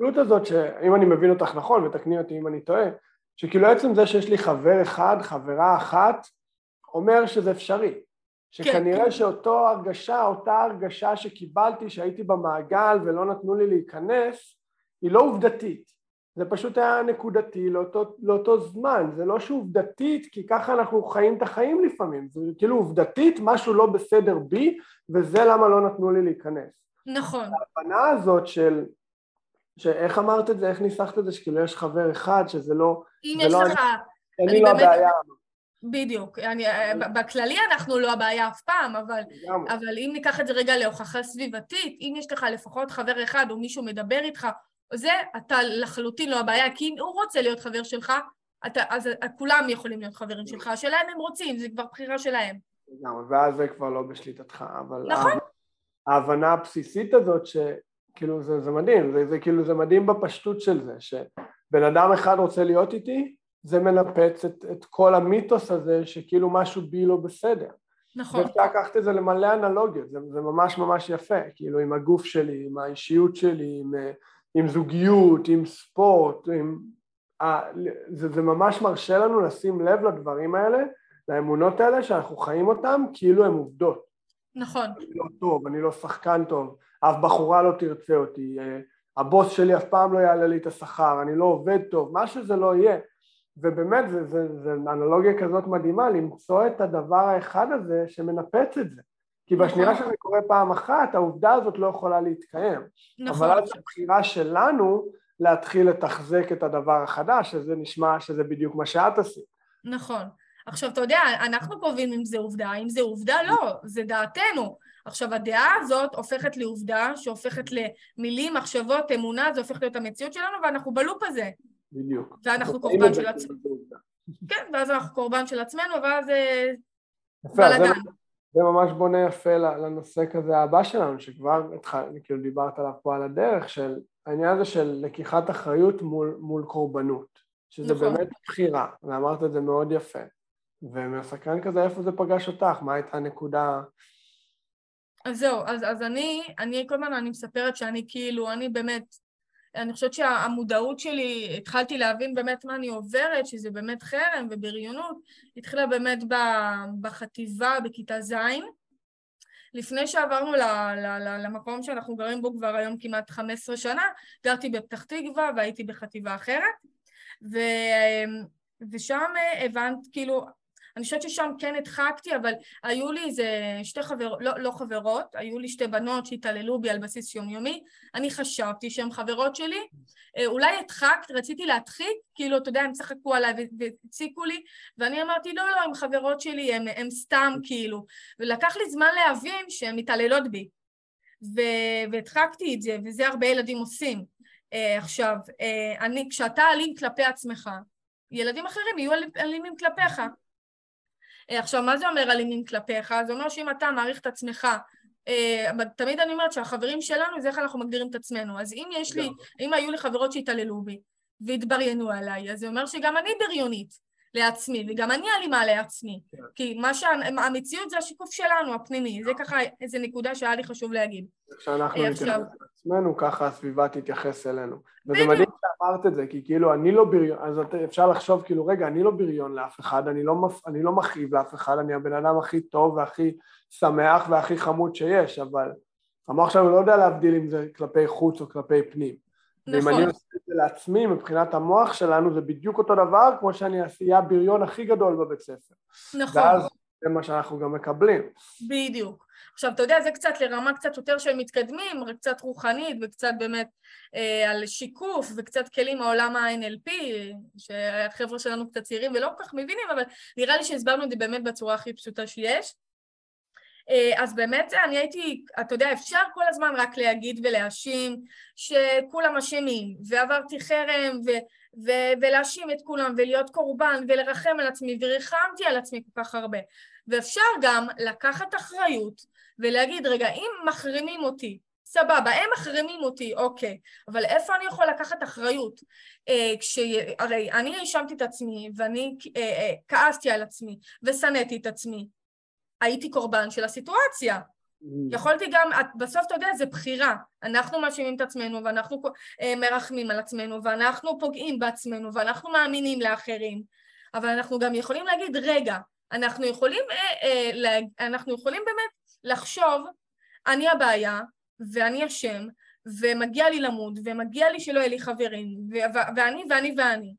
ההסתכלות הזאת, שאם אני מבין אותך נכון, ותקני אותי אם אני טועה, שכאילו עצם זה שיש לי חבר אחד, חברה אחת, אומר שזה אפשרי. שכנראה כן. שאותו הרגשה, אותה הרגשה שקיבלתי שהייתי במעגל ולא נתנו לי להיכנס, היא לא עובדתית. זה פשוט היה נקודתי לאותו, לאותו זמן, זה לא שעובדתית, כי ככה אנחנו חיים את החיים לפעמים, זה כאילו עובדתית משהו לא בסדר בי, וזה למה לא נתנו לי להיכנס. נכון. ההבנה הזאת של שאיך אמרת את זה, איך ניסחת את זה, שכאילו יש חבר אחד שזה לא... אם יש לא לך... אני, אני לא באמת... הבעיה. בדיוק, אני, בכללי אנחנו לא הבעיה אף פעם, אבל, אבל אם ניקח את זה רגע להוכחה סביבתית, אם יש לך לפחות חבר אחד או מישהו מדבר איתך, זה אתה לחלוטין לא הבעיה, כי אם הוא רוצה להיות חבר שלך, אתה, אז כולם יכולים להיות חברים שלך, השאלה אם הם רוצים, זה כבר בחירה שלהם. ואז זה כבר לא בשליטתך, אבל... נכון. ההבנה הבסיסית הזאת ש... כאילו זה, זה מדהים, זה, זה כאילו זה מדהים בפשטות של זה, שבן אדם אחד רוצה להיות איתי, זה מנפץ את, את כל המיתוס הזה שכאילו משהו בי לא בסדר. נכון. ואפשר לקחת את זה למלא אנלוגיות, זה, זה ממש ממש יפה, כאילו עם הגוף שלי, עם האישיות שלי, עם, עם זוגיות, עם ספורט, עם... זה, זה ממש מרשה לנו לשים לב לדברים האלה, לאמונות האלה שאנחנו חיים אותם כאילו הם עובדות. נכון. אני לא טוב, אני לא שחקן טוב, אף בחורה לא תרצה אותי, אה, הבוס שלי אף פעם לא יעלה לי את השכר, אני לא עובד טוב, מה שזה לא יהיה. ובאמת, זו אנלוגיה כזאת מדהימה, למצוא את הדבר האחד הזה שמנפץ את זה. כי נכון. בשנייה שזה קורה פעם אחת, העובדה הזאת לא יכולה להתקיים. נכון. אבל אז הבחירה שלנו להתחיל לתחזק את הדבר החדש, שזה נשמע שזה בדיוק מה שאת עשית. נכון. עכשיו, אתה יודע, אנחנו קובעים אם זה עובדה, אם זה עובדה, לא, זה דעתנו. עכשיו, הדעה הזאת הופכת לעובדה, שהופכת למילים, מחשבות, אמונה, זה הופך להיות המציאות שלנו, ואנחנו בלופ הזה. בדיוק. ואנחנו קורבן של עצמנו. כן, ואז אנחנו קורבן של עצמנו, ואז זה בלאגן. זה ממש בונה יפה לנושא כזה הבא שלנו, שכבר כאילו דיברת עליו פה על הדרך, של העניין הזה של לקיחת אחריות מול, מול קורבנות, שזה נכון. באמת בחירה, ואמרת את זה מאוד יפה. ומסקרן כזה איפה זה פגש אותך, מה הייתה הנקודה אז זהו, אז, אז אני, אני כל הזמן אני מספרת שאני כאילו, אני באמת, אני חושבת שהמודעות שלי, התחלתי להבין באמת מה אני עוברת, שזה באמת חרם ובריונות, התחילה באמת בחטיבה, בכיתה ז', לפני שעברנו ל, ל, ל, למקום שאנחנו גרים בו כבר היום כמעט 15 שנה, גרתי בפתח תקווה והייתי בחטיבה אחרת, ו, ושם הבנת, כאילו, אני חושבת ששם כן הדחקתי, אבל היו לי איזה שתי חברות, לא, לא חברות, היו לי שתי בנות שהתעללו בי על בסיס יומיומי, אני חשבתי שהן חברות שלי, אה, אולי הדחקת, רציתי להדחיק, כאילו, אתה יודע, הם צחקו עליי והציקו לי, ואני אמרתי, לא, לא, הן חברות שלי, הן סתם, כאילו, ולקח לי זמן להבין שהן מתעללות בי. והדחקתי את זה, וזה הרבה ילדים עושים. Uh, עכשיו, uh, אני, כשאתה אלים כלפי עצמך, ילדים אחרים יהיו אלימים כלפיך. Uh, עכשיו, מה זה אומר אלימים כלפיך? זה אומר שאם אתה מעריך את עצמך, uh, תמיד אני אומרת שהחברים שלנו זה איך אנחנו מגדירים את עצמנו. אז אם יש לי, אם היו לי חברות שהתעללו בי והתבריינו עליי, אז זה אומר שגם אני בריונית. לעצמי, וגם אני אלימה לעצמי, כן. כי מה שהמציאות זה השיקוף שלנו, הפנימי, זה ככה איזה נקודה שהיה לי חשוב להגיד. כשאנחנו אה, נתייחס לעצמנו, ככה הסביבה תתייחס אלינו. וזה מדהים שאמרת את זה, כי כאילו אני לא בריון, אז אפשר לחשוב כאילו, רגע, אני לא בריון לאף אחד, אני לא, מפ... אני לא מכאיב לאף אחד, אני הבן אדם הכי טוב והכי שמח והכי חמוד שיש, אבל המוח שלנו לא יודע להבדיל אם זה כלפי חוץ או כלפי פנים. נכון. ואם אני עושה את זה לעצמי, מבחינת המוח שלנו, זה בדיוק אותו דבר כמו שאני אהיה הבריון הכי גדול בבית ספר. נכון. ואז זה מה שאנחנו גם מקבלים. בדיוק. עכשיו, אתה יודע, זה קצת לרמה קצת יותר של מתקדמים, קצת רוחנית וקצת באמת אה, על שיקוף וקצת כלים מעולם ה-NLP, שהחבר'ה שלנו קצת צעירים ולא כל כך מבינים, אבל נראה לי שהסברנו את זה באמת בצורה הכי פשוטה שיש. אה, אז באמת אני הייתי, אתה יודע, אפשר כל הזמן רק להגיד ולהאשים שכולם אשמים, ועברתי חרם ו- ו- ולהאשים את כולם ולהיות קורבן ולרחם על עצמי וריחמתי על עצמי כל כך הרבה. ואפשר גם לקחת אחריות ולהגיד, רגע, אם מחרימים אותי, סבבה, הם מחרימים אותי, אוקיי, אבל איפה אני יכול לקחת אחריות? אה, כש... הרי אני האשמתי את עצמי ואני אה, אה, כעסתי על עצמי ושנאתי את עצמי הייתי קורבן של הסיטואציה. Mm. יכולתי גם, בסוף אתה יודע, זה בחירה. אנחנו מאשימים את עצמנו ואנחנו אה, מרחמים על עצמנו ואנחנו פוגעים בעצמנו ואנחנו מאמינים לאחרים, אבל אנחנו גם יכולים להגיד, רגע, אנחנו יכולים, אה, אה, אנחנו יכולים באמת לחשוב, אני הבעיה ואני אשם ומגיע לי למות ומגיע לי שלא יהיה לי חברים ואני ואני ואני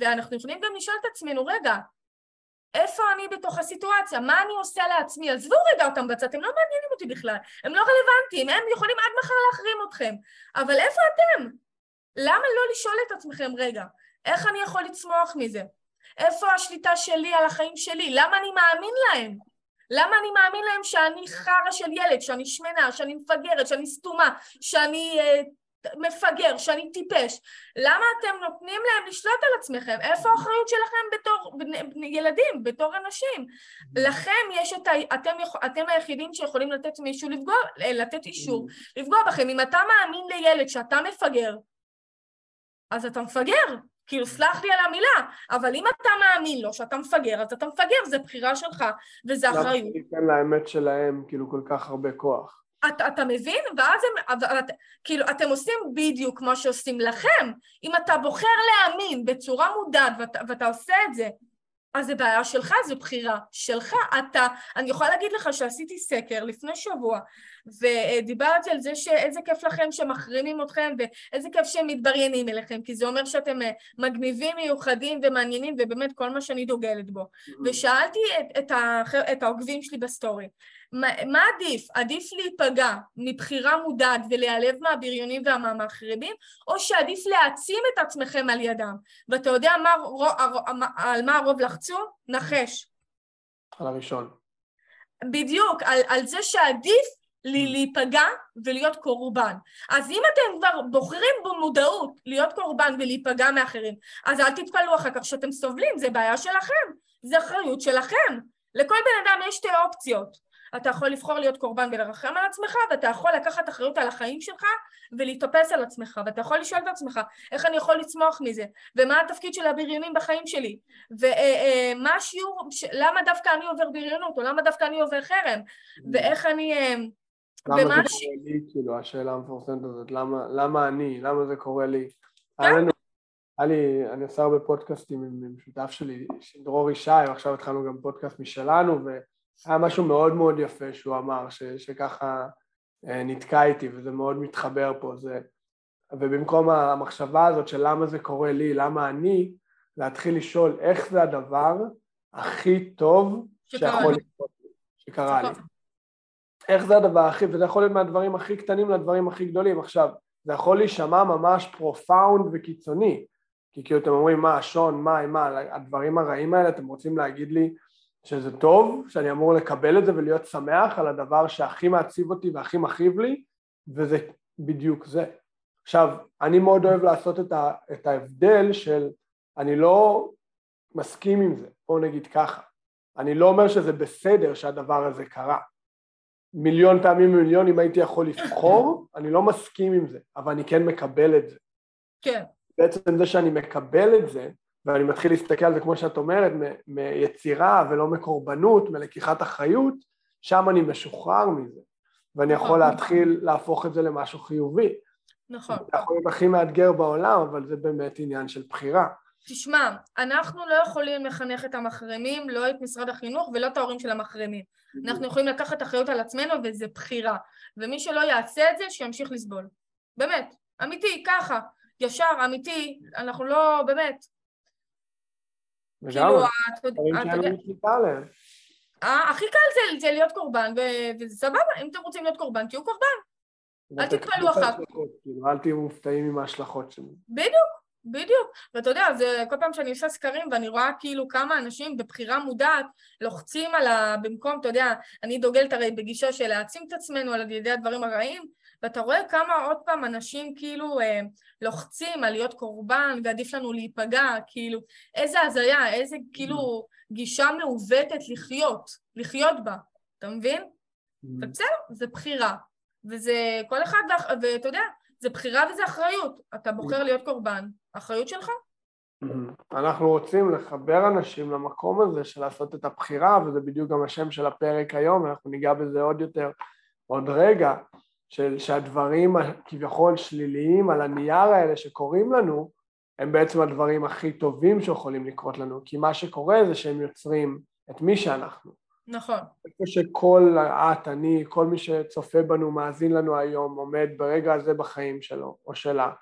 ואנחנו יכולים גם לשאול את עצמנו, רגע, איפה אני בתוך הסיטואציה? מה אני עושה לעצמי? עזבו רגע אותם בצד, הם לא מעניינים אותי בכלל, הם לא רלוונטיים, הם יכולים עד מחר להחרים אתכם, אבל איפה אתם? למה לא לשאול את עצמכם, רגע, איך אני יכול לצמוח מזה? איפה השליטה שלי על החיים שלי? למה אני מאמין להם? למה אני מאמין להם שאני חרא של ילד, שאני שמנה, שאני מפגרת, שאני סתומה, שאני אה, מפגר, שאני טיפש, למה אתם נותנים להם לשלוט על עצמכם? איפה האחריות שלכם בתור ילדים, בתור אנשים? לכם יש את ה... אתם, אתם היחידים שיכולים לתת מישהו לפגוע, לתת אישור לפגוע בכם. אם אתה מאמין לילד שאתה מפגר, אז אתה מפגר. כאילו, סלח לי על המילה, אבל אם אתה מאמין לו שאתה מפגר, אז אתה מפגר, זה בחירה שלך, וזה אחריות. למה תיתן לאמת שלהם כאילו כל כך הרבה כוח? אתה, אתה מבין? ואז הם, את, כאילו, אתם עושים בדיוק כמו שעושים לכם. אם אתה בוחר להאמין בצורה מודעת ואתה, ואתה עושה את זה, אז זה בעיה שלך, זו בחירה שלך. אתה, אני יכולה להגיד לך שעשיתי סקר לפני שבוע, ודיברתי על זה שאיזה כיף לכם שמחרימים אתכם, ואיזה כיף שהם מתבריינים אליכם, כי זה אומר שאתם אה, מגניבים, מיוחדים ומעניינים, ובאמת כל מה שאני דוגלת בו. Mm-hmm. ושאלתי את, את, את העוקבים שלי בסטורי, מה, מה עדיף? עדיף להיפגע מבחירה מודעת ולהיעלב מהבריונים והמחריבים, או שעדיף להעצים את עצמכם על ידם? ואתה יודע מה, על מה הרוב לחצו? נחש. על הראשון. בדיוק, על, על זה שעדיף mm. להיפגע ולהיות קורבן. אז אם אתם כבר בוחרים במודעות להיות קורבן ולהיפגע מאחרים, אז אל תתפלאו אחר כך שאתם סובלים, זה בעיה שלכם, זה אחריות שלכם. לכל בן אדם יש שתי אופציות. אתה יכול לבחור להיות קורבן ולרחם על עצמך, ואתה יכול לקחת אחריות על החיים שלך ולהתאפס על עצמך, ואתה יכול לשאול את עצמך איך אני יכול לצמוח מזה, ומה התפקיד של הבריונים בחיים שלי, ומה השיעור, למה דווקא אני עובר בריונות, או למה דווקא אני עובר חרם, ואיך אני... אה, למה זה קורה לי, כאילו, השאלה המפורסמת הזאת, למה, למה אני, למה זה קורה לי? כן. היה לי, אני עושה הרבה פודקאסטים עם שותף שלי, דרור ישי, ועכשיו התחלנו גם פודקאסט משלנו, היה משהו מאוד מאוד יפה שהוא אמר, ש, שככה אה, נתקע איתי וזה מאוד מתחבר פה, זה... ובמקום המחשבה הזאת של למה זה קורה לי, למה אני, להתחיל לשאול איך זה הדבר הכי טוב שיכול לי. לקרות לי, שקרה לי. איך זה הדבר הכי, וזה יכול להיות מהדברים הכי קטנים לדברים הכי גדולים. עכשיו, זה יכול להישמע ממש profound וקיצוני, כי כאילו אתם אומרים, מה, שון, מה, מה, הדברים הרעים האלה, אתם רוצים להגיד לי שזה טוב, שאני אמור לקבל את זה ולהיות שמח על הדבר שהכי מעציב אותי והכי מכאיב לי, וזה בדיוק זה. עכשיו, אני מאוד אוהב לעשות את, ה, את ההבדל של, אני לא מסכים עם זה, בואו נגיד ככה, אני לא אומר שזה בסדר שהדבר הזה קרה. מיליון פעמים מיליון אם הייתי יכול לבחור, אני לא מסכים עם זה, אבל אני כן מקבל את זה. כן, בעצם זה שאני מקבל את זה, ואני מתחיל להסתכל על זה כמו שאת אומרת, מ- מיצירה ולא מקורבנות, מלקיחת אחריות, שם אני משוחרר מזה, ואני יכול נכון. להתחיל להפוך את זה למשהו חיובי. נכון. זה יכול להיות הכי מאתגר בעולם, אבל זה באמת עניין של בחירה. תשמע, אנחנו לא יכולים לחנך את המחרימים, לא את משרד החינוך ולא את ההורים של המחרימים. אנחנו יכולים לקחת אחריות על עצמנו וזה בחירה. ומי שלא יעשה את זה, שימשיך לסבול. באמת, אמיתי, ככה, ישר, אמיתי, אנחנו לא, באמת. כאילו, אתה יודע-. אה, הכי קל זה, להיות קורבן, וזה סבבה, אם אתם רוצים להיות קורבן, תהיו קורבן. אל תתפלאו אחר. ההשלכות, כאילו, אל תהיו מופתעים עם ההשלכות של זה. בדיוק, בדיוק. ואתה יודע, זה כל פעם שאני עושה סקרים ואני רואה כאילו כמה אנשים בבחירה מודעת לוחצים על ה... במקום, אתה יודע, אני דוגלת הרי בגישה של להעצים את עצמנו על ידי הדברים הרעים, ואתה רואה כמה עוד פעם אנשים כאילו אה, לוחצים על להיות קורבן ועדיף לנו להיפגע, כאילו, איזה הזיה, איזה כאילו גישה מעוותת לחיות, לחיות בה, אתה מבין? בסדר, זה בחירה. וזה כל אחד, ואתה יודע, זה בחירה וזה אחריות. אתה בוחר להיות קורבן, אחריות שלך. אנחנו רוצים לחבר אנשים למקום הזה של לעשות את הבחירה, וזה בדיוק גם השם של הפרק היום, אנחנו ניגע בזה עוד יותר עוד רגע, של שהדברים הכביכול שליליים על הנייר האלה שקורים לנו, הם בעצם הדברים הכי טובים שיכולים לקרות לנו, כי מה שקורה זה שהם יוצרים את מי שאנחנו. נכון, איפה שכל את, אני, כל מי שצופה בנו, מאזין לנו היום, עומד ברגע הזה בחיים שלו או שלה,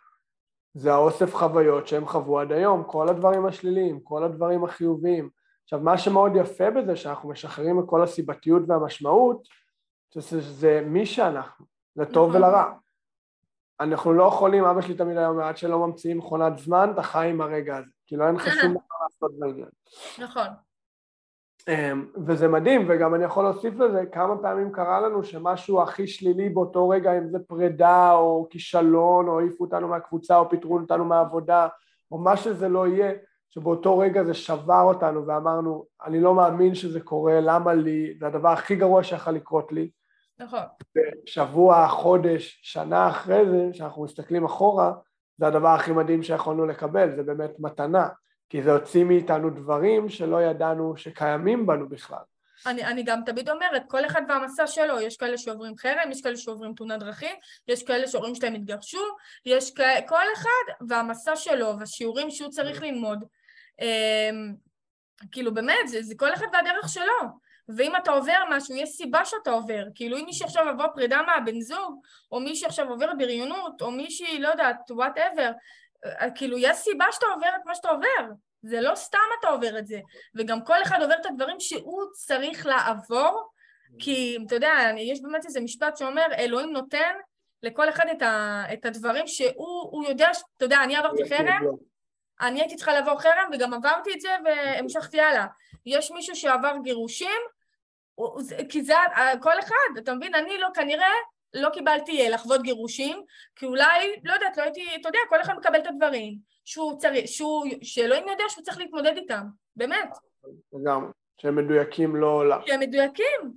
זה האוסף חוויות שהם חוו עד היום, כל הדברים השליליים, כל הדברים החיוביים. עכשיו, מה שמאוד יפה בזה, שאנחנו משחררים את כל הסיבתיות והמשמעות, זה, זה מי שאנחנו, לטוב נכון. ולרע. אנחנו לא יכולים, אבא שלי תמיד היה אומר, עד שלא ממציאים מכונת זמן, אתה חי עם הרגע הזה. כאילו אין לך שום [LAUGHS] דבר לעשות בעניין. נכון. אמ, וזה מדהים, וגם אני יכול להוסיף לזה כמה פעמים קרה לנו שמשהו הכי שלילי באותו רגע, אם זה פרידה או כישלון, או העיפו אותנו מהקבוצה, או פיטרו אותנו מהעבודה, או מה שזה לא יהיה, שבאותו רגע זה שבר אותנו ואמרנו, אני לא מאמין שזה קורה, למה לי, זה הדבר הכי גרוע שיכול לקרות לי. נכון. שבוע, חודש, שנה אחרי זה, כשאנחנו מסתכלים אחורה, זה הדבר הכי מדהים שיכולנו לקבל, זה באמת מתנה, כי זה הוציא מאיתנו דברים שלא ידענו שקיימים בנו בכלל. אני, אני גם תמיד אומרת, כל אחד והמסע שלו, יש כאלה שעוברים חרם, יש כאלה שעוברים תאונת דרכים, יש כאלה שהורים שלהם התגרשו, יש כאלה, כל אחד והמסע שלו והשיעורים שהוא צריך ללמוד. אמ, כאילו באמת, זה, זה כל אחד והדרך שלו. ואם אתה עובר משהו, יש סיבה שאתה עובר. כאילו אם מישהי עכשיו עבור פרידה מהבן זוג, או מישהי עכשיו עוברת בריונות, או מישהי, לא יודעת, whatever, כאילו יש סיבה שאתה עובר את מה שאתה עובר. זה לא סתם אתה עובר את זה. וגם כל אחד עובר את הדברים שהוא צריך לעבור, כי אתה יודע, יש באמת איזה משפט שאומר, אלוהים נותן לכל אחד את, ה, את הדברים שהוא הוא יודע, אתה יודע, אני עברתי חרם, אני הייתי צריכה לעבור חרם וגם עברתי את זה והמשכתי הלאה. יש מישהו שעבר גירושים, כי זה ה- כל אחד, אתה מבין? אני לא, כנראה לא קיבלתי אה, לחוות גירושים, כי אולי, לא יודעת, לא הייתי, אתה יודע, כל אחד מקבל את הדברים שהוא צריך, שהוא, שאלוהים יודע שהוא צריך להתמודד איתם, באמת, לגמרי, שהם מדויקים לא לה, כי הם מדויקים,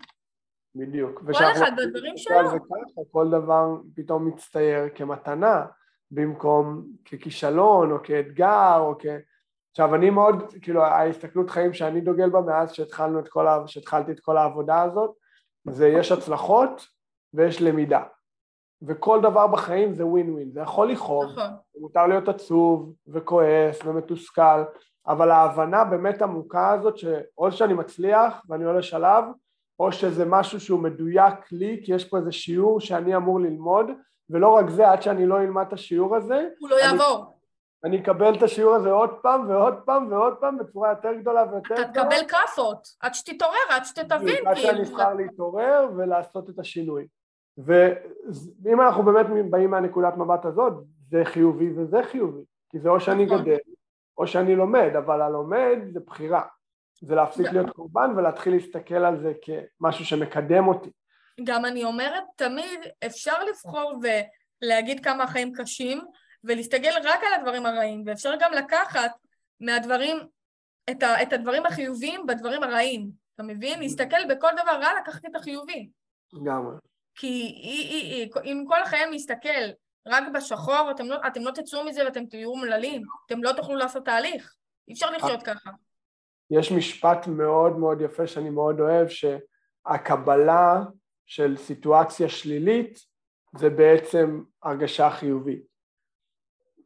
בדיוק. כל אחד בדברים שלו. זה ככה, כל דבר פתאום מצטייר כמתנה, במקום ככישלון או כאתגר או כ... עכשיו אני מאוד, כאילו ההסתכלות חיים שאני דוגל בה מאז שהתחלנו את כל. שהתחלתי את כל העבודה הזאת, זה יש הצלחות ויש למידה. וכל דבר בחיים זה ווין ווין, זה יכול לכאוב, נכון, מותר להיות עצוב וכועס ומתוסכל, אבל ההבנה באמת עמוקה הזאת שאו שאני מצליח ואני עולה שלב, או שזה משהו שהוא מדויק לי, כי יש פה איזה שיעור שאני אמור ללמוד, ולא רק זה, עד שאני לא אלמד את השיעור הזה, הוא לא אני- יעבור, אני אקבל את השיעור הזה עוד פעם ועוד פעם ועוד פעם בצורה יותר גדולה ויותר אתה גדולה. תקבל כאפות, עד שתתעורר, עד שתבין, עד שאני כאילו. אבחר להתעורר ולעשות את השינוי. ואם אנחנו באמת באים מהנקודת מבט הזאת, זה חיובי וזה חיובי, כי זה או שאני נכון. גדל או שאני לומד, אבל הלומד זה בחירה. זה להפסיק להיות קורבן ולהתחיל להסתכל על זה כמשהו שמקדם אותי. גם אני אומרת, תמיד אפשר לבחור ולהגיד כמה החיים קשים, ולהסתכל רק על הדברים הרעים, ואפשר גם לקחת מהדברים, את, ה, את הדברים החיוביים בדברים הרעים, אתה מבין? להסתכל בכל דבר רע, לקחת את החיובי. לגמרי. כי היא, היא, היא, אם כל החיים להסתכל רק בשחור, אתם לא, אתם לא תצאו מזה ואתם תהיו אומללים, אתם לא תוכלו לעשות תהליך. אי אפשר לחיות ככה. יש משפט מאוד מאוד יפה שאני מאוד אוהב, שהקבלה של סיטואציה שלילית זה בעצם הרגשה חיובית.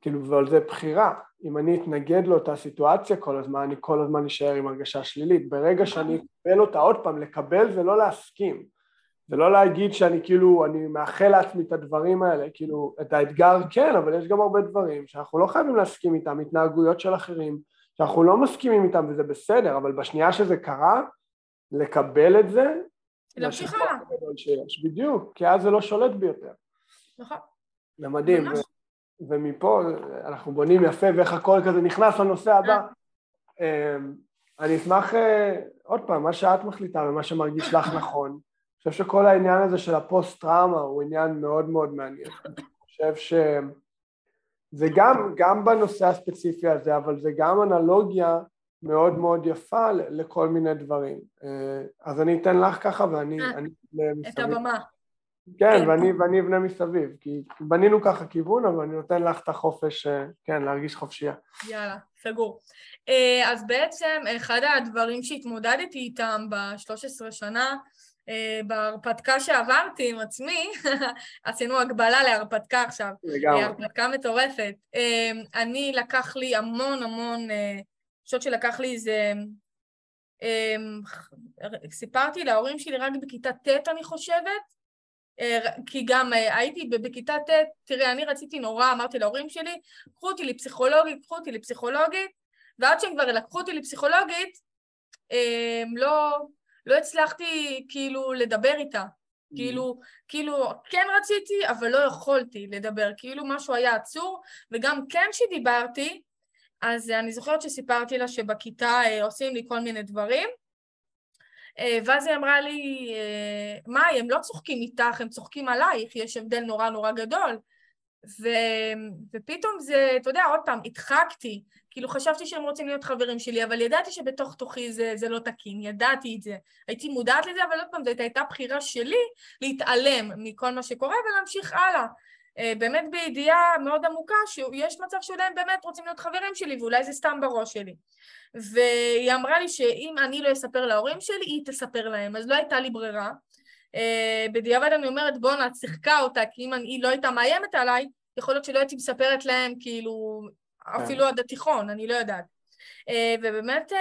כאילו, אבל זה בחירה. אם אני אתנגד לאותה סיטואציה כל הזמן, אני כל הזמן אשאר עם הרגשה שלילית. ברגע שאני אקבל אותה עוד פעם, לקבל זה לא להסכים. זה לא להגיד שאני כאילו, אני מאחל לעצמי את הדברים האלה, כאילו, את האתגר כן, אבל יש גם הרבה דברים שאנחנו לא חייבים להסכים איתם, התנהגויות של אחרים, שאנחנו לא מסכימים איתם וזה בסדר, אבל בשנייה שזה קרה, לקבל את זה, להמשיך הלאה. בדיוק, כי אז זה לא שולט ביותר. נכון. זה מדהים, ממש. ומפה אנחנו בונים יפה ואיך הכל כזה נכנס לנושא הבא. אמ, אני אשמח, אה, עוד פעם, מה שאת מחליטה ומה שמרגיש לך נכון. אני חושב שכל העניין הזה של הפוסט-טראומה הוא עניין מאוד מאוד מעניין. אני חושב שזה גם, גם בנושא הספציפי הזה, אבל זה גם אנלוגיה מאוד מאוד יפה לכל מיני דברים. אה, אז אני אתן לך ככה ואני אה, את. הבמה. כן, כן. ואני, ואני אבנה מסביב, כי בנינו ככה כיוון, אבל אני נותן לך את החופש, אה, כן, להרגיש חופשייה. יאללה, סגור. אה, אז בעצם אחד הדברים שהתמודדתי איתם ב-13 שנה, אה, בהרפתקה שעברתי עם עצמי, [LAUGHS] עשינו הגבלה להרפתקה עכשיו, לגמרי. הרפתקה מטורפת. אני לקח לי המון המון, אני חושבת שלקח לי איזה... סיפרתי להורים שלי רק בכיתה ט' אני חושבת, כי גם אה, הייתי בכיתה ט', תראה, אני רציתי נורא, אמרתי להורים שלי, קחו אותי לפסיכולוגית, קחו אותי לפסיכולוגית, ועד שהם כבר לקחו אותי לפסיכולוגית, אה, לא, לא הצלחתי כאילו לדבר איתה. כאילו, כאילו, כן רציתי, אבל לא יכולתי לדבר, כאילו משהו היה עצור, וגם כן כשדיברתי, אז אני זוכרת שסיפרתי לה שבכיתה אה, עושים לי כל מיני דברים, אה, ואז היא אמרה לי, אה, מאי, הם לא צוחקים איתך, הם צוחקים עלייך, יש הבדל נורא נורא גדול. ו... ופתאום זה, אתה יודע, עוד פעם, הדחקתי, כאילו חשבתי שהם רוצים להיות חברים שלי, אבל ידעתי שבתוך תוכי זה, זה לא תקין, ידעתי את זה. הייתי מודעת לזה, אבל עוד פעם, זאת הייתה בחירה שלי להתעלם מכל מה שקורה ולהמשיך הלאה. אה, באמת בידיעה מאוד עמוקה שיש מצב שאולי הם באמת רוצים להיות חברים שלי, ואולי זה סתם בראש שלי. והיא אמרה לי שאם אני לא אספר להורים שלי, היא תספר להם, אז לא הייתה לי ברירה. Uh, בדיעבד אני אומרת, בואנה, שיחקה אותה, כי אם היא לא הייתה מאיימת עליי, יכול להיות שלא הייתי מספרת להם, כאילו, אפילו עד התיכון, אני לא יודעת. Uh, ובאמת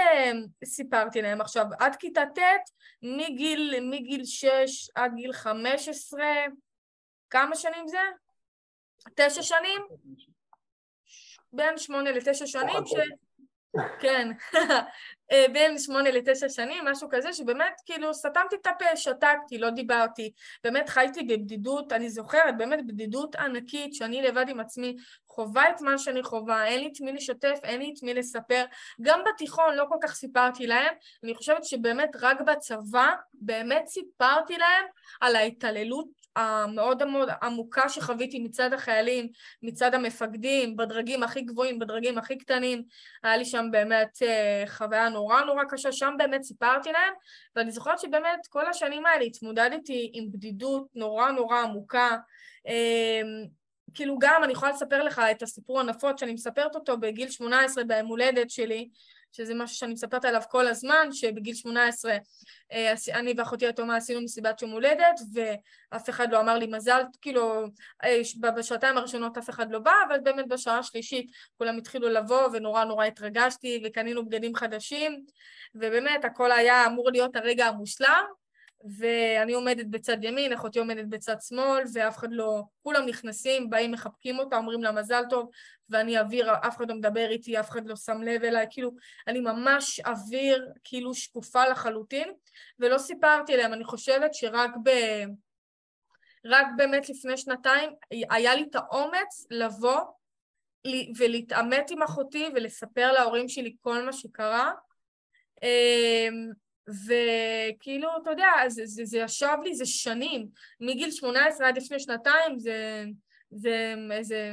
סיפרתי להם עכשיו, עד כיתה ט', מגיל, מגיל 6 עד גיל 15, כמה שנים זה? תשע שנים? בין שמונה לתשע שנים, ש... כן, [LAUGHS] אה, בין שמונה לתשע שנים, משהו כזה, שבאמת כאילו סתמתי את הפה, שתקתי, לא דיברתי, באמת חייתי בבדידות, אני זוכרת, באמת בדידות ענקית, שאני לבד עם עצמי חווה את מה שאני חווה, אין לי את מי לשתף, אין לי את מי לספר, גם בתיכון לא כל כך סיפרתי להם, אני חושבת שבאמת רק בצבא, באמת סיפרתי להם על ההתעללות המאוד מאוד עמוקה שחוויתי מצד החיילים, מצד המפקדים, בדרגים הכי גבוהים, בדרגים הכי קטנים, היה לי שם באמת אה, חוויה נורא נורא קשה, שם באמת סיפרתי להם, ואני זוכרת שבאמת כל השנים האלה התמודדתי עם בדידות נורא נורא עמוקה. אה, כאילו גם, אני יכולה לספר לך את הסיפור הנפוץ שאני מספרת אותו בגיל 18 ביום הולדת שלי, שזה משהו שאני מספרת עליו כל הזמן, שבגיל 18 אה, אני ואחותי התאומה עשינו מסיבת יום הולדת, ואף אחד לא אמר לי מזל, כאילו, אה, בשעתיים הראשונות אף אחד לא בא, אבל באמת בשעה השלישית כולם התחילו לבוא, ונורא נורא התרגשתי, וקנינו בגדים חדשים, ובאמת הכל היה אמור להיות הרגע המושלם, ואני עומדת בצד ימין, אחותי עומדת בצד שמאל, ואף אחד לא... כולם נכנסים, באים, מחבקים אותה, אומרים לה מזל טוב, ואני אוויר, אף אחד לא מדבר איתי, אף אחד לא שם לב אליי, כאילו, אני ממש אוויר, כאילו שקופה לחלוטין, ולא סיפרתי להם, אני חושבת שרק ב... רק באמת לפני שנתיים היה לי את האומץ לבוא ולהתעמת עם אחותי ולספר להורים שלי כל מה שקרה. וכאילו, אתה יודע, זה, זה, זה ישב לי, זה שנים. מגיל 18 עד לפני שנתיים זה, זה איזה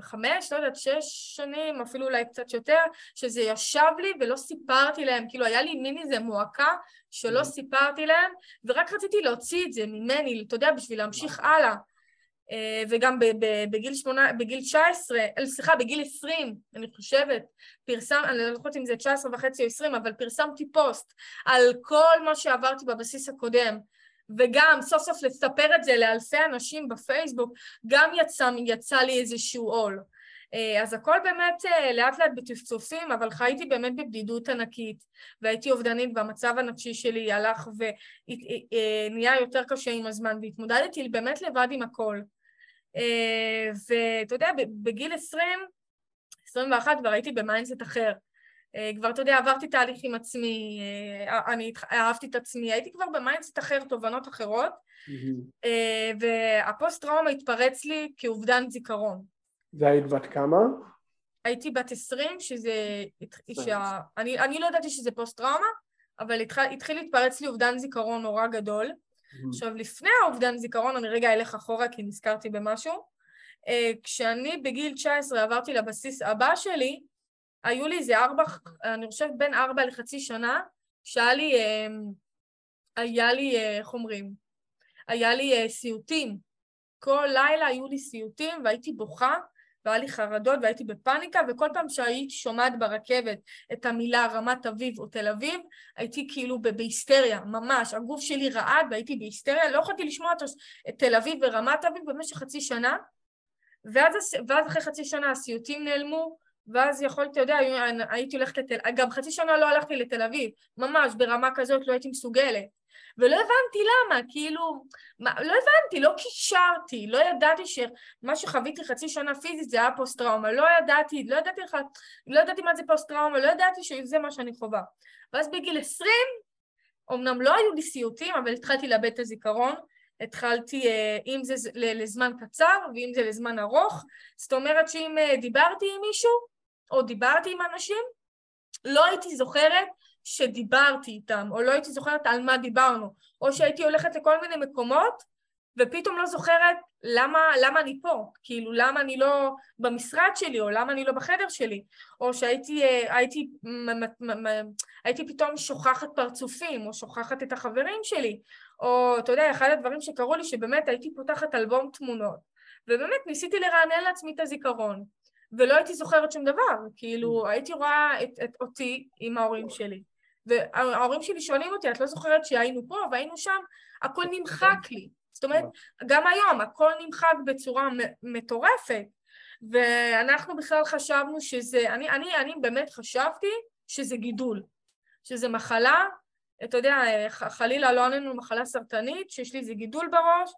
חמש, לא יודעת, שש שנים, אפילו אולי קצת יותר, שזה ישב לי ולא סיפרתי להם, כאילו היה לי מין איזה מועקה שלא mm-hmm. סיפרתי להם, ורק רציתי להוציא את זה ממני, אתה יודע, בשביל להמשיך הלאה. אה, וגם בגיל, שמונה, בגיל 19, אה, סליחה, בגיל 20, אני חושבת, פרסם, אני לא זוכרת אם זה 19 וחצי או 20, אבל פרסמתי פוסט על כל מה שעברתי בבסיס הקודם, וגם סוף סוף לספר את זה לאלפי אנשים בפייסבוק, גם יצא, יצא לי איזשהו עול. אה, אז הכל באמת לאט לאט בטפטופים, אבל חייתי באמת בבדידות ענקית, והייתי אובדנית והמצב הנפשי שלי הלך ונהיה יותר קשה עם הזמן, והתמודדתי באמת לבד עם הכל. אה, ואתה יודע, בגיל 20, 21 כבר הייתי ב mindset אחר. אה, כבר, אתה יודע, עברתי תהליך עם עצמי, אה, אני אהבתי את עצמי, הייתי כבר ב mindset אחר, תובנות אחרות, mm-hmm. והפוסט-טראומה התפרץ לי כאובדן זיכרון. והיית בת כמה? הייתי בת 20, שזה... שה... אני, אני לא ידעתי שזה פוסט-טראומה, אבל התחיל, התחיל להתפרץ לי אובדן זיכרון נורא גדול. Mm-hmm. עכשיו, לפני האובדן זיכרון, אני רגע אלך אחורה כי נזכרתי במשהו. Uh, כשאני בגיל 19 עברתי לבסיס הבא שלי, היו לי איזה ארבע, אני חושבת בין ארבע לחצי שנה, שהיה לי, uh, היה לי, אה, איך אומרים? היה לי סיוטים. כל לילה היו לי סיוטים והייתי בוכה והיה לי חרדות והייתי בפאניקה, וכל פעם שהייתי שומעת ברכבת את המילה רמת אביב או תל אביב, הייתי כאילו בהיסטריה, ממש. הגוף שלי רעד והייתי בהיסטריה, לא יכולתי לשמוע את תל אביב ורמת אביב במשך חצי שנה, ואז, ואז אחרי חצי שנה הסיוטים נעלמו, ואז יכולתי, אתה יודע, הייתי הולכת לתל... גם חצי שנה לא הלכתי לתל אביב, ממש, ברמה כזאת לא הייתי מסוגלת. ולא הבנתי למה, כאילו, מה, לא הבנתי, לא קישרתי, לא ידעתי שמה שחוויתי חצי שנה פיזית זה היה פוסט-טראומה, לא ידעתי, לא ידעתי לך, לא ידעתי מה זה פוסט-טראומה, לא ידעתי שזה מה שאני חווה. ואז בגיל עשרים, אמנם לא היו לי סיוטים, אבל התחלתי לאבד את הזיכרון, התחלתי, אה, אם זה לזמן קצר ואם זה לזמן ארוך, זאת אומרת שאם אה, דיברתי עם מישהו, או דיברתי עם אנשים, לא הייתי זוכרת שדיברתי איתם, או לא הייתי זוכרת על מה דיברנו, או שהייתי הולכת לכל מיני מקומות ופתאום לא זוכרת למה, למה אני פה, כאילו למה אני לא במשרד שלי, או למה אני לא בחדר שלי, או שהייתי הייתי, הייתי פתאום שוכחת פרצופים, או שוכחת את החברים שלי, או אתה יודע, אחד הדברים שקרו לי שבאמת הייתי פותחת אלבום תמונות, ובאמת ניסיתי לרענן לעצמי את הזיכרון, ולא הייתי זוכרת שום דבר, כאילו הייתי רואה את, את אותי עם ההורים שלי. וההורים שלי שואלים אותי, את לא זוכרת שהיינו פה והיינו שם? הכל נמחק לי. זאת אומרת, גם היום הכל נמחק בצורה מטורפת. ואנחנו בכלל חשבנו שזה, אני, אני, אני באמת חשבתי שזה גידול, שזה מחלה, אתה יודע, חלילה לא עלינו מחלה סרטנית, שיש לי איזה גידול בראש,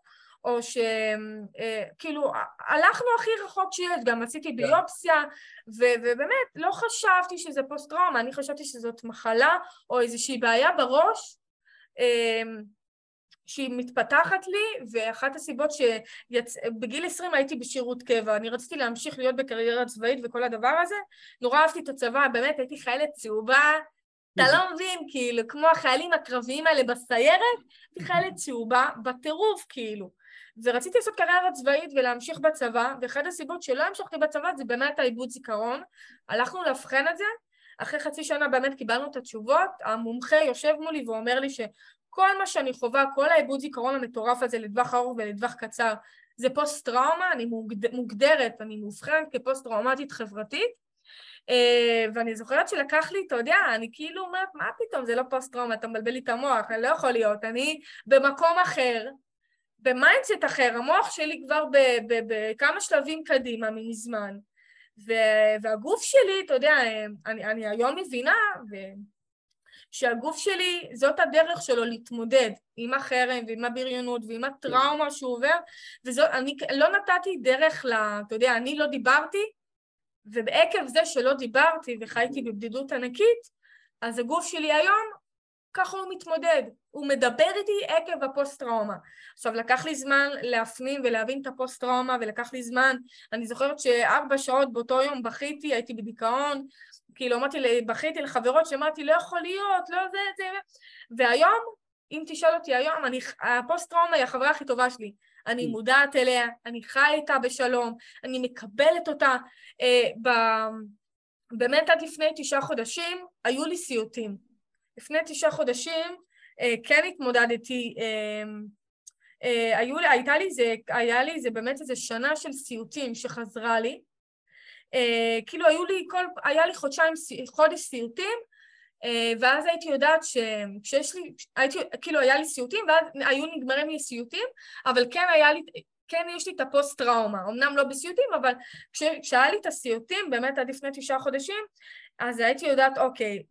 או שכאילו אה, הלכנו הכי רחוק שיש, גם עשיתי כן. ביופסיה, ו- ובאמת לא חשבתי שזה פוסט-טראומה, אני חשבתי שזאת מחלה או איזושהי בעיה בראש אמ, שהיא מתפתחת לי, ואחת הסיבות שבגיל שיצ... 20 הייתי בשירות קבע, אני רציתי להמשיך להיות בקריירה צבאית וכל הדבר הזה, נורא אהבתי את הצבא, באמת הייתי חיילת צהובה, אתה לא מבין, כאילו, כמו החיילים הקרביים האלה בסיירת, הייתי חיילת צהובה בטירוף, כאילו. ורציתי לעשות קריירה צבאית ולהמשיך בצבא, ואחת הסיבות שלא המשכתי בצבא זה באמת העיבוד זיכרון. הלכנו לאבחן את זה, אחרי חצי שנה באמת קיבלנו את התשובות, המומחה יושב מולי ואומר לי שכל מה שאני חווה, כל העיבוד זיכרון המטורף הזה לטווח ארוך ולטווח קצר, זה פוסט-טראומה, אני מוגדרת, אני מאובחנת כפוסט-טראומטית חברתית, Uh, ואני זוכרת שלקח לי, אתה יודע, אני כאילו אומרת, מה פתאום, זה לא פוסט-טראומה, אתה מבלבל לי את המוח, אני לא יכול להיות, אני במקום אחר, ב mindset אחר, המוח שלי כבר בכמה שלבים קדימה מזמן. והגוף שלי, אתה יודע, אני, אני היום מבינה, ו... שהגוף שלי, זאת הדרך שלו להתמודד עם החרם ועם הבריונות ועם הטראומה שהוא עובר, וזאת, אני לא נתתי דרך ל... אתה יודע, אני לא דיברתי, ועקב זה שלא דיברתי וחייתי בבדידות ענקית, אז הגוף שלי היום, ככה הוא מתמודד. הוא מדבר איתי עקב הפוסט-טראומה. עכשיו, לקח לי זמן להפנים ולהבין את הפוסט-טראומה, ולקח לי זמן, אני זוכרת שארבע שעות באותו יום בכיתי, הייתי בדיכאון, כאילו אמרתי, בכיתי לחברות שאמרתי, לא יכול להיות, לא זה, זה, והיום, אם תשאל אותי היום, אני, הפוסט-טראומה היא החברה הכי טובה שלי. אני mm. מודעת אליה, אני חיה איתה בשלום, אני מקבלת אותה. אה, ב... באמת עד לפני תשעה חודשים היו לי סיוטים. לפני תשעה חודשים אה, כן התמודדתי, אה, אה, היו, הייתה לי זה, היה לי זה באמת איזה שנה של סיוטים שחזרה לי. אה, כאילו היו לי כל, היה לי חודשיים, חודש סיוטים, אה, ואז הייתי יודעת שכשיש לי, הייתי, כאילו היה לי סיוטים ואז היו נגמרים לי סיוטים, אבל כן היה לי, כן יש לי את הפוסט-טראומה, אמנם לא בסיוטים, אבל כש, כשהיה לי את הסיוטים, באמת עד לפני תשעה חודשים, אז הייתי יודעת, אוקיי,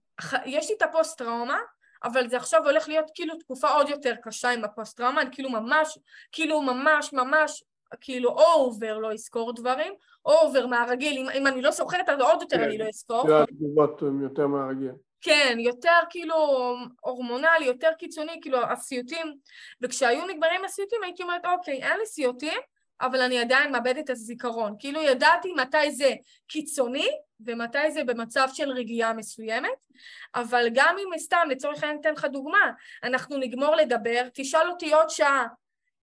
יש לי את הפוסט-טראומה, אבל זה עכשיו הולך להיות כאילו תקופה עוד יותר קשה עם הפוסט-טראומה, אני כאילו ממש, כאילו ממש ממש, כאילו או over לא אזכור דברים, או אובר מהרגיל, אם, אם אני לא זוכרת אז עוד יותר כן, אני לא אזכור. כן, התגובות הן יותר מהרגיל. כן, יותר כאילו הורמונלי, יותר קיצוני, כאילו הסיוטים, וכשהיו נגמרים הסיוטים הייתי אומרת, אוקיי, אין לי סיוטים, אבל אני עדיין מאבדת את הזיכרון. כאילו ידעתי מתי זה קיצוני ומתי זה במצב של רגיעה מסוימת, אבל גם אם סתם, לצורך העניין אתן לך דוגמה, אנחנו נגמור לדבר, תשאל אותי עוד שעה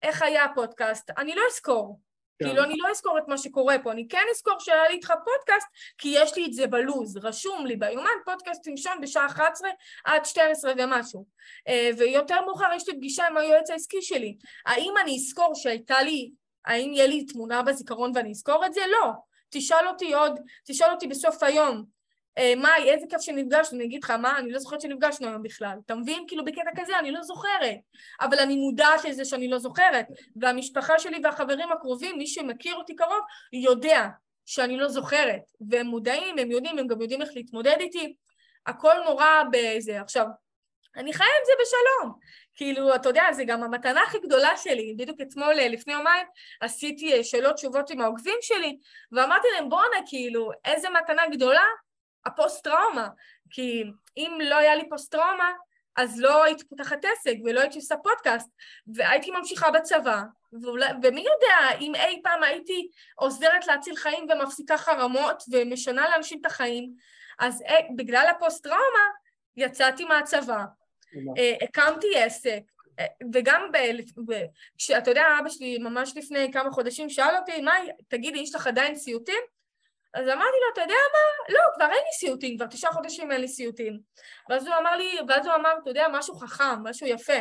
איך היה הפודקאסט, אני לא אזכור. כן. כאילו אני לא אזכור את מה שקורה פה, אני כן אזכור שהיה לי איתך פודקאסט, כי יש לי את זה בלוז, רשום לי ביומן פודקאסט ראשון בשעה 11 עד 12 ומשהו. אה, ויותר מאוחר יש לי פגישה עם היועץ העסקי שלי. האם אני אזכור שהייתה לי, האם יהיה לי תמונה בזיכרון ואני אזכור את זה? לא. תשאל אותי עוד, תשאל אותי בסוף היום, אה, מאי, איזה כיף שנפגשנו, אני אגיד לך, מה, אני לא זוכרת שנפגשנו היום בכלל. אתה מבין? כאילו בקטע כזה אני לא זוכרת. אבל אני מודעת לזה שאני לא זוכרת. והמשפחה שלי והחברים הקרובים, מי שמכיר אותי קרוב, יודע שאני לא זוכרת. והם מודעים, הם יודעים, הם גם יודעים איך להתמודד איתי. הכל נורא בזה. עכשיו, אני חיה עם זה בשלום. כאילו, אתה יודע, זה גם המתנה הכי גדולה שלי. בדיוק אתמול, אה, לפני יומיים, עשיתי אה, שאלות תשובות עם העוקבים שלי, ואמרתי להם, בואנה, כאילו, איזה מתנה גדולה הפוסט-טראומה, כי אם לא היה לי פוסט-טראומה, אז לא הייתי פותחת עסק ולא הייתי עושה פודקאסט, והייתי ממשיכה בצבא, ואולי, ומי יודע אם אי פעם הייתי עוזרת להציל חיים ומפסיקה חרמות ומשנה לאנשים את החיים, אז אי, אה, בגלל הפוסט-טראומה יצאתי מהצבא, הקמתי עסק, אה, וגם כשאתה יודע, אבא שלי ממש לפני כמה חודשים שאל אותי, מה, תגידי, יש לך עדיין סיוטים? אז אמרתי לו, אתה יודע מה? לא, כבר אין לי סיוטים, כבר תשעה חודשים אין לי סיוטים. ואז הוא אמר לי, ואז הוא אמר, אתה יודע, משהו חכם, משהו יפה.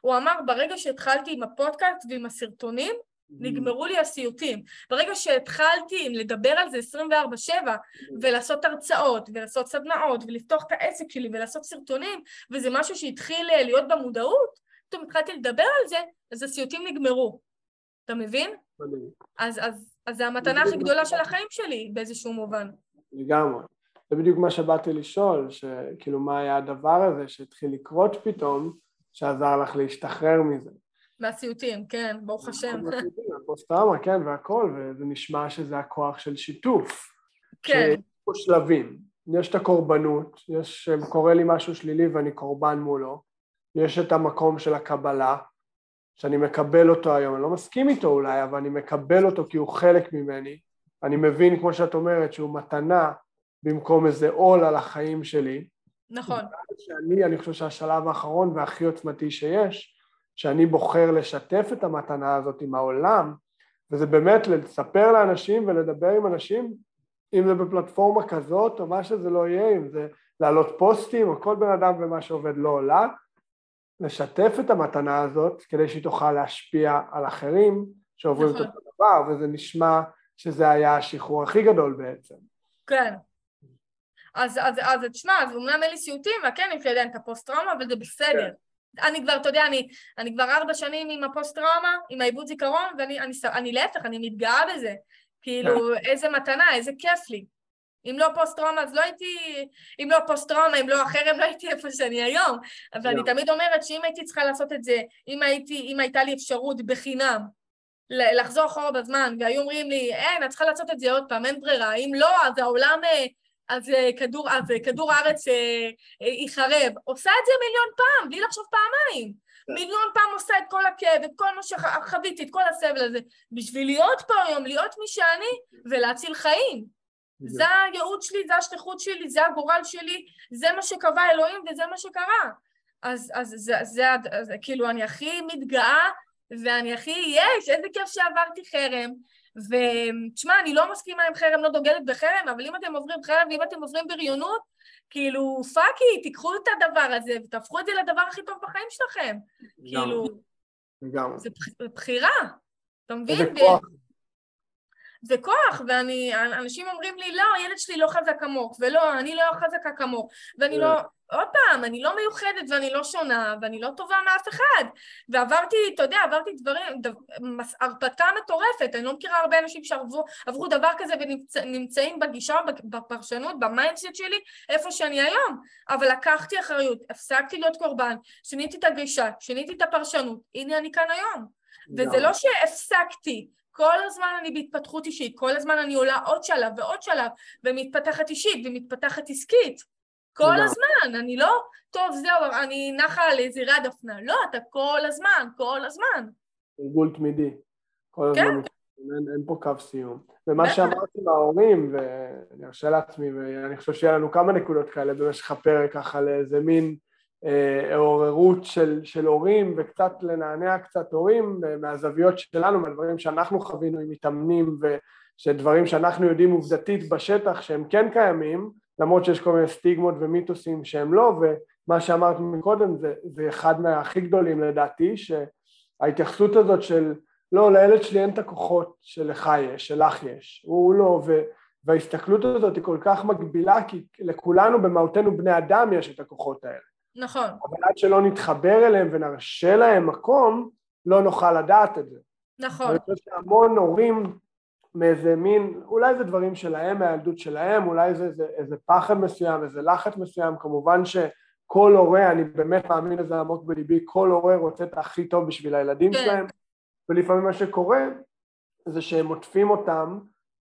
הוא אמר, ברגע שהתחלתי עם הפודקאסט ועם הסרטונים, נגמרו לי הסיוטים. ברגע שהתחלתי לדבר על זה 24-7 ולעשות הרצאות ולעשות סדנאות ולפתוח את העסק שלי ולעשות סרטונים וזה משהו שהתחיל אה, להיות במודעות, פתאום התחלתי לדבר על זה, אז הסיוטים נגמרו. אתה מבין? אז, אז אז זה המתנה הכי גדולה של החיים שלי באיזשהו מובן. לגמרי. זה בדיוק מה שבאתי לשאול, שכאילו מה היה הדבר הזה שהתחיל לקרות פתאום, שעזר לך להשתחרר מזה. מהסיוטים, כן, ברוך השם. הפוסט-טראומה, כן, והכל, וזה נשמע שזה הכוח של שיתוף. כן. שיש פה שלבים. יש את הקורבנות, יש, קורה לי משהו שלילי ואני קורבן מולו, יש את המקום של הקבלה, שאני מקבל אותו היום, אני לא מסכים איתו אולי, אבל אני מקבל אותו כי הוא חלק ממני, אני מבין, כמו שאת אומרת, שהוא מתנה במקום איזה עול על החיים שלי. נכון. שאני, אני חושב שהשלב האחרון והכי עוצמתי שיש, שאני בוחר לשתף את המתנה הזאת עם העולם, וזה באמת לספר לאנשים ולדבר עם אנשים, אם זה בפלטפורמה כזאת או מה שזה לא יהיה, אם זה להעלות פוסטים או כל בן אדם ומה שעובד לא עולה, לשתף את המתנה הזאת כדי שהיא תוכל להשפיע על אחרים שעוברים נכון. את אותו דבר, וזה נשמע שזה היה השחרור הכי גדול בעצם. כן. אז, אז, אז תשמע, אז אומנם אין לי סיוטים, וכן יש לי עדיין את הפוסט-טראומה, אבל זה בסדר. כן. אני כבר, אתה יודע, אני, אני כבר ארבע שנים עם הפוסט-טראומה, עם העיבוד זיכרון, ואני אני, אני, אני להפך, אני מתגאה בזה. כאילו. איזה מתנה, איזה כיף לי. אם לא פוסט-טראומה, אז לא הייתי... אם לא פוסט-טראומה, אם לא החרם, לא הייתי איפה שאני היום. ואני תמיד אומרת שאם הייתי צריכה לעשות את זה, אם, הייתי, אם הייתה לי אפשרות בחינם לחזור אחורה בזמן, והיו אומרים לי, אין, את צריכה לעשות את זה עוד פעם, אין ברירה, אם לא, אז העולם... אה, אז אה, כדור, אז אה, כדור הארץ ייחרב. עושה את זה מיליון פעם, בלי לחשוב פעמיים. כן. מיליון פעם עושה את כל הכאב, את כל מה שחוויתי, את כל הסבל הזה, בשביל להיות פה היום, להיות מי שאני, ולהציל חיים. זה הייעוד שלי, זה השליחות שלי, זה הגורל שלי, זה מה שקבע אלוהים וזה מה שקרה. אז, אז זה, זה, זה, כאילו, אני הכי מתגאה ואני הכי, יש, איזה כיף שעברתי חרם. ותשמע, אני לא מסכימה עם חרם, לא דוגלת בחרם, אבל אם אתם עוברים חרם ואם אתם עוברים בריונות, כאילו, פאקי, תיקחו את הדבר הזה ותהפכו את זה לדבר הכי טוב בחיים שלכם. כאילו, לגמרי. זה בחירה, אתה מבין? איזה כוח. זה כוח, ואני, אנשים אומרים לי, לא, הילד שלי לא חזק כמוך, ולא, אני לא חזקה כמוך, ואני לא, עוד פעם, אני לא מיוחדת ואני לא שונה, ואני לא טובה מאף אחד. ועברתי, אתה יודע, עברתי דברים, דו, הרפתקה מטורפת, אני לא מכירה הרבה אנשים שעברו דבר כזה ונמצאים בגישה, בפרשנות, ב mindset שלי, איפה שאני היום. אבל לקחתי אחריות, הפסקתי להיות קורבן, שיניתי את הגישה, שיניתי את הפרשנות, הנה אני כאן היום. וזה לא שהפסקתי, כל הזמן אני בהתפתחות אישית, כל הזמן אני עולה עוד שלב ועוד שלב, ומתפתחת אישית ומתפתחת עסקית. כל הזמן, אני לא, טוב, זהו, אני נחה על איזה רד אופנה. לא, אתה כל הזמן, כל הזמן. גלגול תמידי. כל הזמן. כן. אין, אין פה קו סיום. ומה שאמרתי להורים, ואני ארשה לעצמי, ואני חושב שיהיה לנו כמה נקודות כאלה במשך הפרק, ככה לאיזה מין עוררות של, של הורים וקצת לנענע קצת הורים אה, מהזוויות שלנו, מהדברים שאנחנו חווינו עם מתאמנים ושדברים שאנחנו יודעים עובדתית בשטח שהם כן קיימים, למרות שיש כל מיני סטיגמות ומיתוסים שהם לא, ומה שאמרת מקודם זה, זה אחד מהכי גדולים לדעתי, שההתייחסות הזאת של לא, לילד שלי אין את הכוחות שלך יש, שלך יש, הוא לא, ו, וההסתכלות הזאת היא כל כך מגבילה כי לכולנו במהותנו בני אדם יש את הכוחות האלה נכון. אבל עד שלא נתחבר אליהם ונרשה להם מקום, לא נוכל לדעת את זה. נכון. אני חושב שהמון הורים מאיזה מין, אולי זה דברים שלהם, מהילדות שלהם, אולי זה איזה, איזה פחד מסוים, איזה לחץ מסוים, כמובן שכל הורה, אני באמת מאמין לזה עמוק בליבי, כל הורה רוצה את הכי טוב בשביל הילדים כן. שלהם, ולפעמים מה שקורה זה שהם עוטפים אותם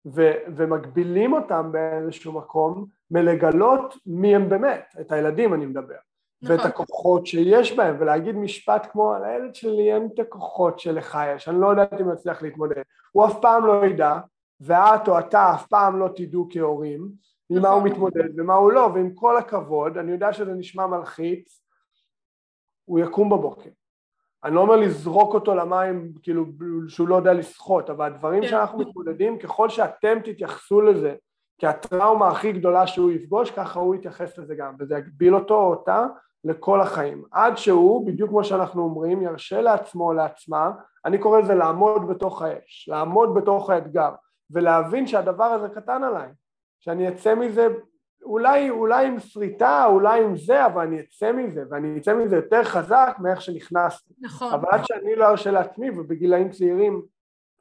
ו- ומגבילים אותם באיזשהו מקום מלגלות מי הם באמת, את הילדים אני מדבר. נכון. ואת הכוחות שיש בהם, ולהגיד משפט כמו, על הילד שלי אין את הכוחות שלך יש, אני לא יודעת אם אצליח להתמודד. הוא אף פעם לא ידע, ואת או אתה אף פעם לא תדעו כהורים, עם מה הוא נכון. מתמודד ומה הוא לא, ועם כל הכבוד, אני יודע שזה נשמע מלחיץ, הוא יקום בבוקר. אני לא אומר לזרוק אותו למים, כאילו, שהוא לא יודע לשחות, אבל הדברים כן. שאנחנו מתמודדים, ככל שאתם תתייחסו לזה כהטראומה הכי גדולה שהוא יפגוש, ככה הוא יתייחס לזה גם, וזה יגביל אותו או אותה לכל החיים, עד שהוא, בדיוק כמו שאנחנו אומרים, ירשה לעצמו או לעצמה, אני קורא לזה לעמוד בתוך האש, לעמוד בתוך האתגר, ולהבין שהדבר הזה קטן עליי, שאני אצא מזה אולי, אולי עם שריטה, אולי עם זה, אבל אני אצא מזה, ואני אצא מזה יותר חזק מאיך שנכנסתי. נכון. אבל עד שאני לא ארשה לעצמי, ובגילאים צעירים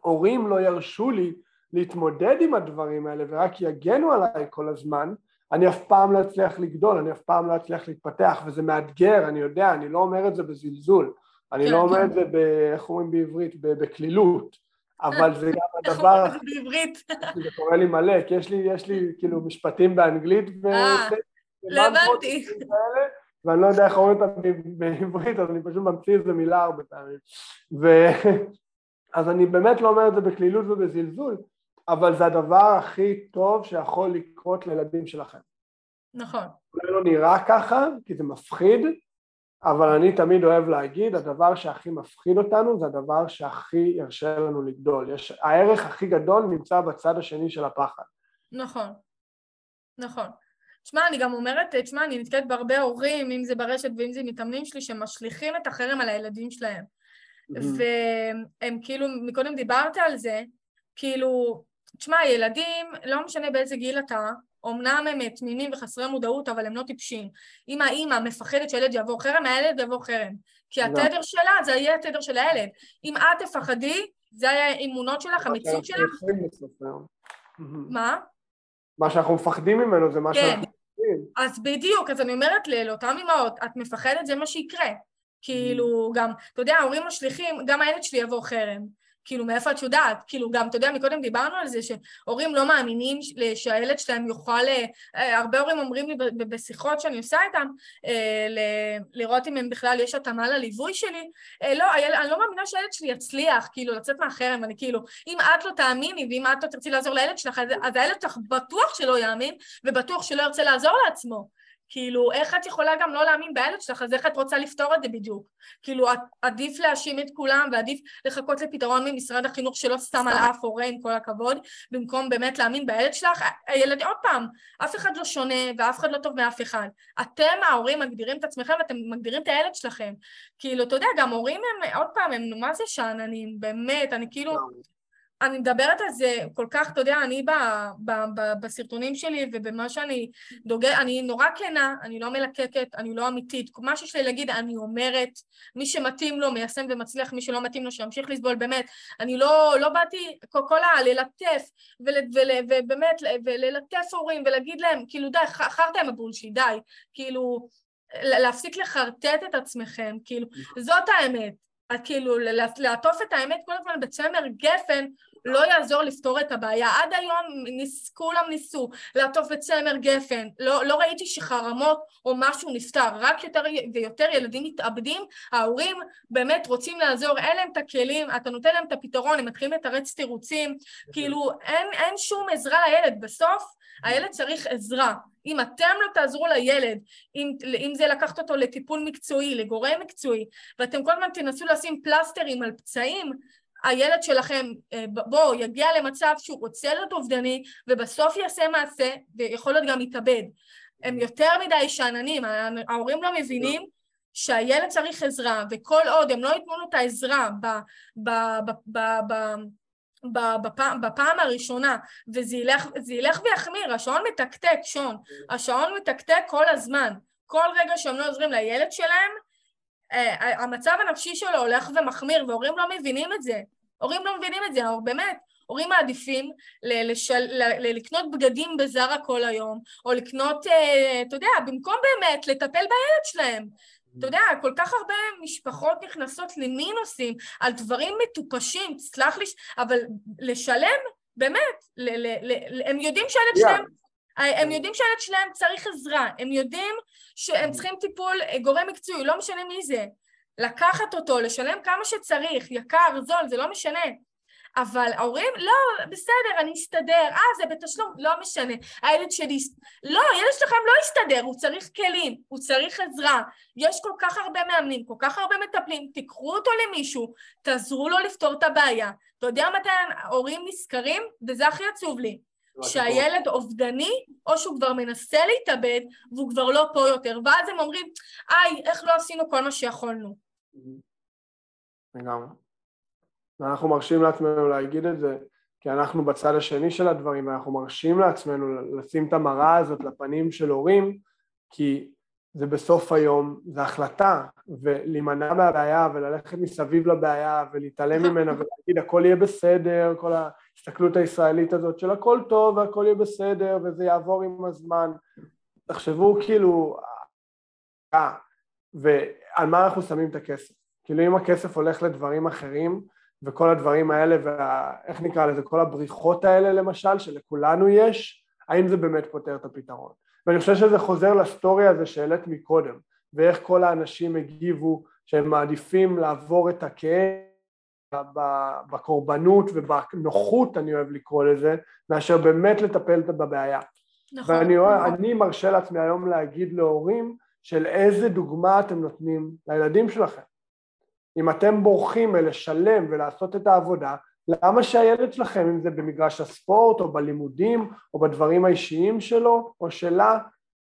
הורים לא ירשו לי להתמודד עם הדברים האלה ורק יגנו עליי כל הזמן, אני אף פעם לא אצליח לגדול, אני אף פעם לא אצליח להתפתח, וזה מאתגר, אני יודע, אני לא אומר את זה בזלזול, אני לא כן, אומר כן. את זה, ב, איך אומרים בעברית, בקלילות, אבל זה גם הדבר... איך אומרים בעברית? זה קורה לי מלא, כי יש לי, יש לי כאילו משפטים באנגלית, ו... אה, לא הבנתי. ואני לא יודע איך אומרים אותם בעברית, אז אני פשוט ממציא איזה מילה הרבה פעמים. אז אני באמת לא אומר את זה בקלילות ובזלזול, אבל זה הדבר הכי טוב שיכול לקרות לילדים שלכם. נכון. אולי לא נראה ככה, כי זה מפחיד, אבל אני תמיד אוהב להגיד, הדבר שהכי מפחיד אותנו זה הדבר שהכי ירשה לנו לגדול. יש, הערך הכי גדול נמצא בצד השני של הפחד. נכון, נכון. תשמע, אני גם אומרת, תשמע, אני נתקלת בהרבה הורים, אם זה ברשת ואם זה מתאמנים שלי, שמשליכים את החרם על הילדים שלהם. והם כאילו, מקודם דיברת על זה, כאילו, תשמע, ילדים, לא משנה באיזה גיל אתה, אמנם הם תמימים וחסרי מודעות, אבל הם לא טיפשים. אם האימא מפחדת שהילד יעבור חרם, הילד יעבור חרם. כי לא. התדר שלה, זה יהיה התדר של הילד. אם את תפחדי, זה היה האמונות שלך, המציאות שלך. מה? מה שאנחנו מפחדים ממנו זה מה כן. שאנחנו עושים. אז בדיוק, אז אני אומרת לאותן אמהות, את מפחדת, זה מה שיקרה. כאילו, גם, אתה יודע, ההורים משליכים, גם הילד שלי יבוא חרם. כאילו, מאיפה את יודעת? כאילו, גם, אתה יודע, מקודם דיברנו על זה שהורים לא מאמינים שהילד שלהם יוכל... אה, אה, הרבה הורים אומרים לי בשיחות שאני עושה איתם, אה, לראות אם הם בכלל יש התאמה לליווי שלי. לא, הילד, אני לא מאמינה שהילד שלי יצליח, כאילו, לצאת מהחרם, אני כאילו, אם את לא תאמיני ואם את לא תרצי לעזור לילד שלך, אז הילד שלך בטוח שלא יאמין, ובטוח שלא ירצה לעזור לעצמו. כאילו, איך את יכולה גם לא להאמין בילד שלך, אז איך את רוצה לפתור את זה בדיוק? כאילו, עדיף להאשים את כולם ועדיף לחכות לפתרון ממשרד החינוך שלא סתם על אף הורה, עם כל הכבוד, במקום באמת להאמין בילד שלך. הילד, עוד פעם, אף אחד לא שונה ואף אחד לא טוב מאף אחד. אתם, ההורים, מגדירים את עצמכם ואתם מגדירים את הילד שלכם. כאילו, אתה יודע, גם הורים הם, עוד פעם, הם מה זה שאננים, באמת, אני כאילו... אני מדברת על זה כל כך, אתה יודע, אני ב, ב, ב, בסרטונים שלי ובמה שאני דוגלת, אני נורא כנה, אני לא מלקקת, אני לא אמיתית. מה שיש לי להגיד, אני אומרת, מי שמתאים לו מיישם ומצליח, מי שלא מתאים לו שימשיך לסבול, באמת. אני לא, לא באתי כל, כל ה... ללטף, ול, ול, ובאמת, וללטף הורים ולהגיד להם, כאילו די, ח- חרטא עם הבולשיט, די. כאילו, להפסיק לחרטט את עצמכם, כאילו, זאת האמת. כאילו, לעטוף את האמת כל הזמן בצמר גפן, לא יעזור לפתור את הבעיה. עד היום ניס, כולם ניסו לעטוף בצמר גפן. לא, לא ראיתי שחרמות או משהו נפתר. רק יותר ויותר ילדים מתאבדים, ההורים באמת רוצים לעזור, אין להם את הכלים, אתה נותן להם את הפתרון, הם מתחילים לתרץ תירוצים. כאילו, אין, אין שום עזרה לילד. בסוף, הילד צריך עזרה. אם אתם לא תעזרו לילד, אם, אם זה לקחת אותו לטיפול מקצועי, לגורם מקצועי, ואתם כל הזמן תנסו לשים פלסטרים על פצעים, הילד שלכם, אה, ב- בוא, יגיע למצב שהוא רוצה להיות אובדני, ובסוף יעשה מעשה, ויכול להיות גם יתאבד. הם יותר מדי שאננים, ההורים לא מבינים שהילד צריך עזרה, וכל עוד הם לא ייתנו לו את העזרה ב, ב, ב, ב, ב, בפעם, בפעם הראשונה, וזה ילך, ילך ויחמיר, השעון מתקתק, שון, השעון מתקתק כל הזמן. כל רגע שהם לא עוזרים לילד שלהם, אה, המצב הנפשי שלו הולך ומחמיר, והורים לא מבינים את זה. הורים לא מבינים את זה, באמת. הורים מעדיפים ל- לשל, ל- לקנות בגדים בזארה כל היום, או לקנות, אה, אתה יודע, במקום באמת לטפל בילד שלהם. אתה יודע, כל כך הרבה משפחות נכנסות למינוסים על דברים מטופשים, תסלח לי, אבל לשלם, באמת, ל- ל- ל- הם יודעים שהילד Yeah. שלהם... הם יודעים שהילד שלהם צריך עזרה, הם יודעים שהם צריכים טיפול אה, גורם מקצועי, לא משנה מי זה. לקחת אותו, לשלם כמה שצריך, יקר, זול, זה לא משנה. אבל ההורים, לא, בסדר, אני אסתדר, אה, זה בתשלום, לא משנה. הילד שלי, לא, הילד שלכם לא יסתדר, הוא צריך כלים, הוא צריך עזרה. יש כל כך הרבה מאמנים, כל כך הרבה מטפלים, תיקחו אותו למישהו, תעזרו לו לפתור את הבעיה. אתה יודע מתי ההורים נזכרים? וזה הכי עצוב לי. שהילד אובדני, או שהוא כבר מנסה להתאבד, והוא כבר לא פה יותר, ואז הם אומרים, איי, איך לא עשינו כל מה שיכולנו. לגמרי. ואנחנו מרשים לעצמנו להגיד את זה, כי אנחנו בצד השני של הדברים, ואנחנו מרשים לעצמנו לשים את המראה הזאת לפנים של הורים, כי זה בסוף היום, זה החלטה, ולהימנע מהבעיה וללכת מסביב לבעיה ולהתעלם ממנה [LAUGHS] ולהגיד הכל יהיה בסדר, כל ההסתכלות הישראלית הזאת של הכל טוב והכל יהיה בסדר וזה יעבור עם הזמן. תחשבו כאילו, אה, ועל מה אנחנו שמים את הכסף. כאילו אם הכסף הולך לדברים אחרים וכל הדברים האלה, ואיך נקרא לזה, כל הבריחות האלה למשל, שלכולנו יש, האם זה באמת פותר את הפתרון? ואני חושב שזה חוזר לסטורי הזה שהעלית מקודם, ואיך כל האנשים הגיבו שהם מעדיפים לעבור את הכאב בקורבנות ובנוחות, אני אוהב לקרוא לזה, מאשר באמת לטפל בבעיה. נכון. ואני אני מרשה לעצמי היום להגיד להורים של איזה דוגמה אתם נותנים לילדים שלכם. אם אתם בורחים מלשלם ולעשות את העבודה, למה שהילד שלכם, אם זה במגרש הספורט או בלימודים או בדברים האישיים שלו או שלה,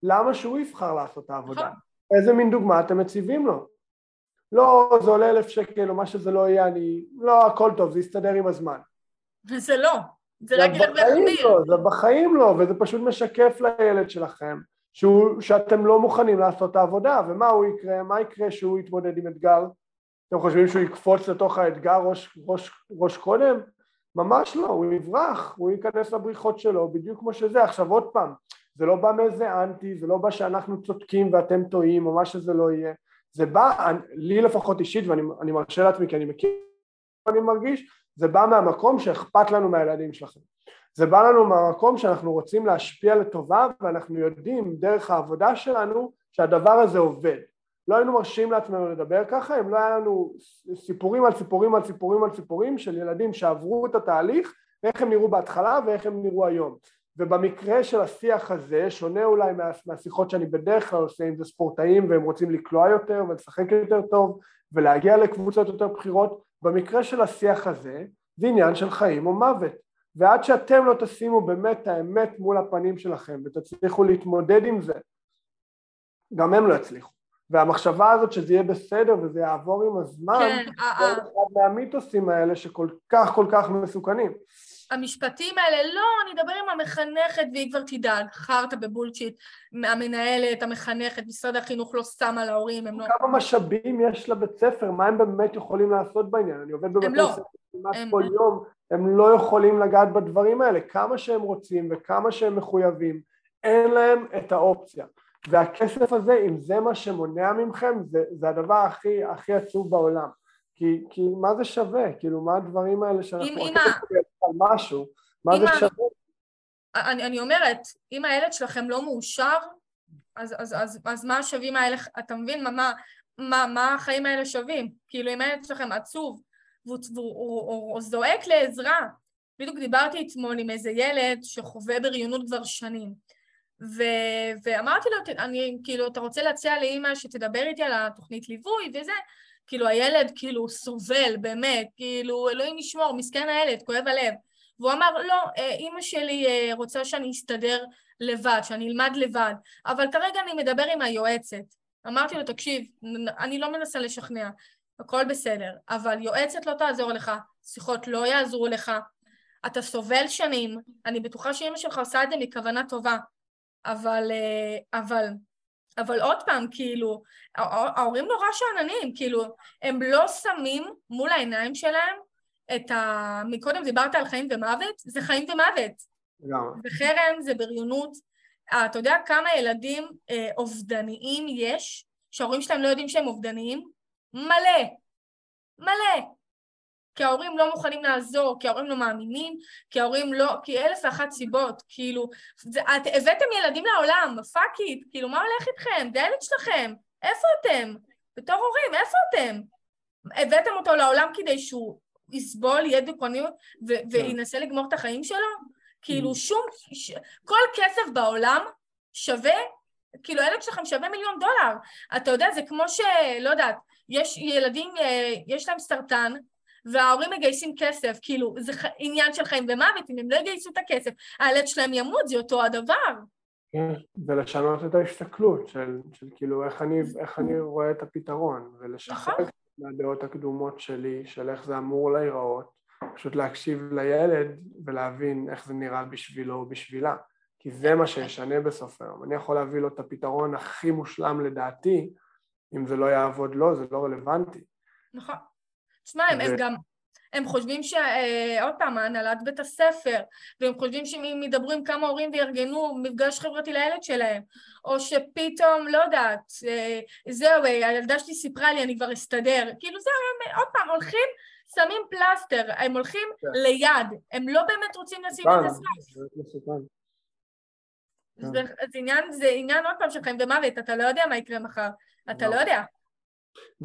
למה שהוא יבחר לעשות את העבודה? נכון. איזה מין דוגמה אתם מציבים לו? לא, זה עולה אלף שקל או מה שזה לא יהיה, אני... לא, הכל טוב, זה יסתדר עם הזמן. זה לא, זה רק ילך ויחמיר. לא, זה בחיים לא, וזה פשוט משקף לילד שלכם שהוא, שאתם לא מוכנים לעשות את העבודה, ומה הוא יקרה, מה יקרה שהוא יתמודד עם אתגר? אתם חושבים שהוא יקפוץ לתוך האתגר ראש, ראש, ראש קודם? ממש לא, הוא יברח, הוא ייכנס לבריחות שלו, בדיוק כמו שזה. עכשיו עוד פעם, זה לא בא מאיזה אנטי, זה לא בא שאנחנו צודקים ואתם טועים או מה שזה לא יהיה, זה בא, לי לפחות אישית ואני מרשה לעצמי כי אני מכיר אני מרגיש, זה בא מהמקום שאכפת לנו מהילדים שלכם. זה בא לנו מהמקום שאנחנו רוצים להשפיע לטובה ואנחנו יודעים דרך העבודה שלנו שהדבר הזה עובד. לא היינו מרשים לעצמנו לדבר ככה אם לא היה לנו סיפורים על סיפורים על סיפורים על סיפורים של ילדים שעברו את התהליך ואיך הם נראו בהתחלה ואיך הם נראו היום. ובמקרה של השיח הזה, שונה אולי מה, מהשיחות שאני בדרך כלל עושה עם זה ספורטאים והם רוצים לקלוע יותר ולשחק יותר טוב ולהגיע לקבוצות יותר בכירות, במקרה של השיח הזה זה עניין של חיים או מוות. ועד שאתם לא תשימו באמת האמת מול הפנים שלכם ותצליחו להתמודד עם זה, גם הם לא יצליחו. והמחשבה הזאת שזה יהיה בסדר וזה יעבור עם הזמן, כן, זה אה, אחד מהמיתוסים האלה שכל כך כל כך מסוכנים. המשפטים האלה, לא, אני אדבר עם המחנכת והיא כבר תדאג, חרטא בבולשיט, המנהלת, המחנכת, משרד החינוך לא שם על ההורים, הם לא... כמה משאבים יש לבית ספר, מה הם באמת יכולים לעשות בעניין? אני עובד בבתי לא. ספר כמעט כל יום, הם לא יכולים לגעת בדברים האלה, כמה שהם רוצים וכמה שהם מחויבים, אין להם את האופציה. והכסף הזה, אם זה מה שמונע מכם, זה, זה הדבר הכי, הכי עצוב בעולם. כי, כי מה זה שווה? כאילו, מה הדברים האלה שאנחנו רוצים על משהו, מה זה שווה? אני, אני אומרת, אם הילד שלכם לא מאושר, אז, אז, אז, אז מה שווים האלה, אתה מבין מה, מה, מה, מה החיים האלה שווים? כאילו, אם הילד שלכם עצוב והוא זועק לעזרה, בדיוק דיברתי אתמול עם איזה ילד שחווה בריונות כבר שנים. ו... ואמרתי לו, אני, כאילו, אתה רוצה להציע לאימא שתדבר איתי על התוכנית ליווי וזה? כאילו, הילד כאילו סובל, באמת, כאילו, אלוהים ישמור, מסכן הילד, כואב הלב. והוא אמר, לא, אה, אימא שלי אה, רוצה שאני אסתדר לבד, שאני אלמד לבד, אבל כרגע אני מדבר עם היועצת. אמרתי לו, תקשיב, אני לא מנסה לשכנע, הכל בסדר, אבל יועצת לא תעזור לך, שיחות לא יעזרו לך, אתה סובל שנים, אני בטוחה שאימא שלך עושה את זה מכוונה טובה, אבל, אה, אבל, אבל עוד פעם, כאילו, ההורים נורא שאננים, כאילו, הם לא שמים מול העיניים שלהם את ה... מקודם דיברת על חיים ומוות, זה חיים ומוות. זה חרם, זה בריונות. אה, אתה יודע כמה ילדים אה, אובדניים יש, שההורים שלהם לא יודעים שהם אובדניים? מלא. מלא. כי ההורים לא מוכנים לעזור, כי ההורים לא מאמינים, כי ההורים לא... כי אלף ואחת סיבות, כאילו... זה, את הבאתם ילדים לעולם, fuck it, כאילו, מה הולך איתכם? זה הילד שלכם, איפה אתם? בתור הורים, איפה אתם? הבאתם אותו לעולם כדי שהוא יסבול, יהיה דיכאוניות כן. וינסה לגמור את החיים שלו? כאילו, mm. שום... ש... כל כסף בעולם שווה כאילו הילד שלכם שווה מיליון דולר. אתה יודע, זה כמו ש... לא יודעת, יש ילדים, אה, יש להם סרטן, וההורים מגייסים כסף, כאילו, זה עניין של חיים ומוות, אם הם לא יגייסו את הכסף, הילד שלהם ימות, זה אותו הדבר. כן, ולשנות את ההסתכלות של, של כאילו איך אני, איך אני רואה את הפתרון, ולשחרר נכון. מהדעות הקדומות שלי, של איך זה אמור להיראות, פשוט להקשיב לילד ולהבין איך זה נראה בשבילו או בשבילה, כי זה מה שישנה בסוף היום. אני יכול להביא לו את הפתרון הכי מושלם לדעתי, אם זה לא יעבוד לו, זה לא רלוונטי. נכון. תשמע, הם, הם גם, הם חושבים ש... אה, עוד פעם, הנהלת בית הספר, והם חושבים שהם ידברו עם כמה הורים ויארגנו מפגש חברתי לילד שלהם, או שפתאום, לא יודעת, אה, זהו, אה, הילדה שלי סיפרה לי, אני כבר אסתדר. כאילו זה, הם עוד פעם, הולכים, שמים פלסטר, הם הולכים כן. ליד, הם לא באמת רוצים לשים את הסף. זה, זה, עניין, זה עניין עוד פעם של חיים ומוות, אתה לא יודע מה יקרה מחר, אתה לא, לא יודע.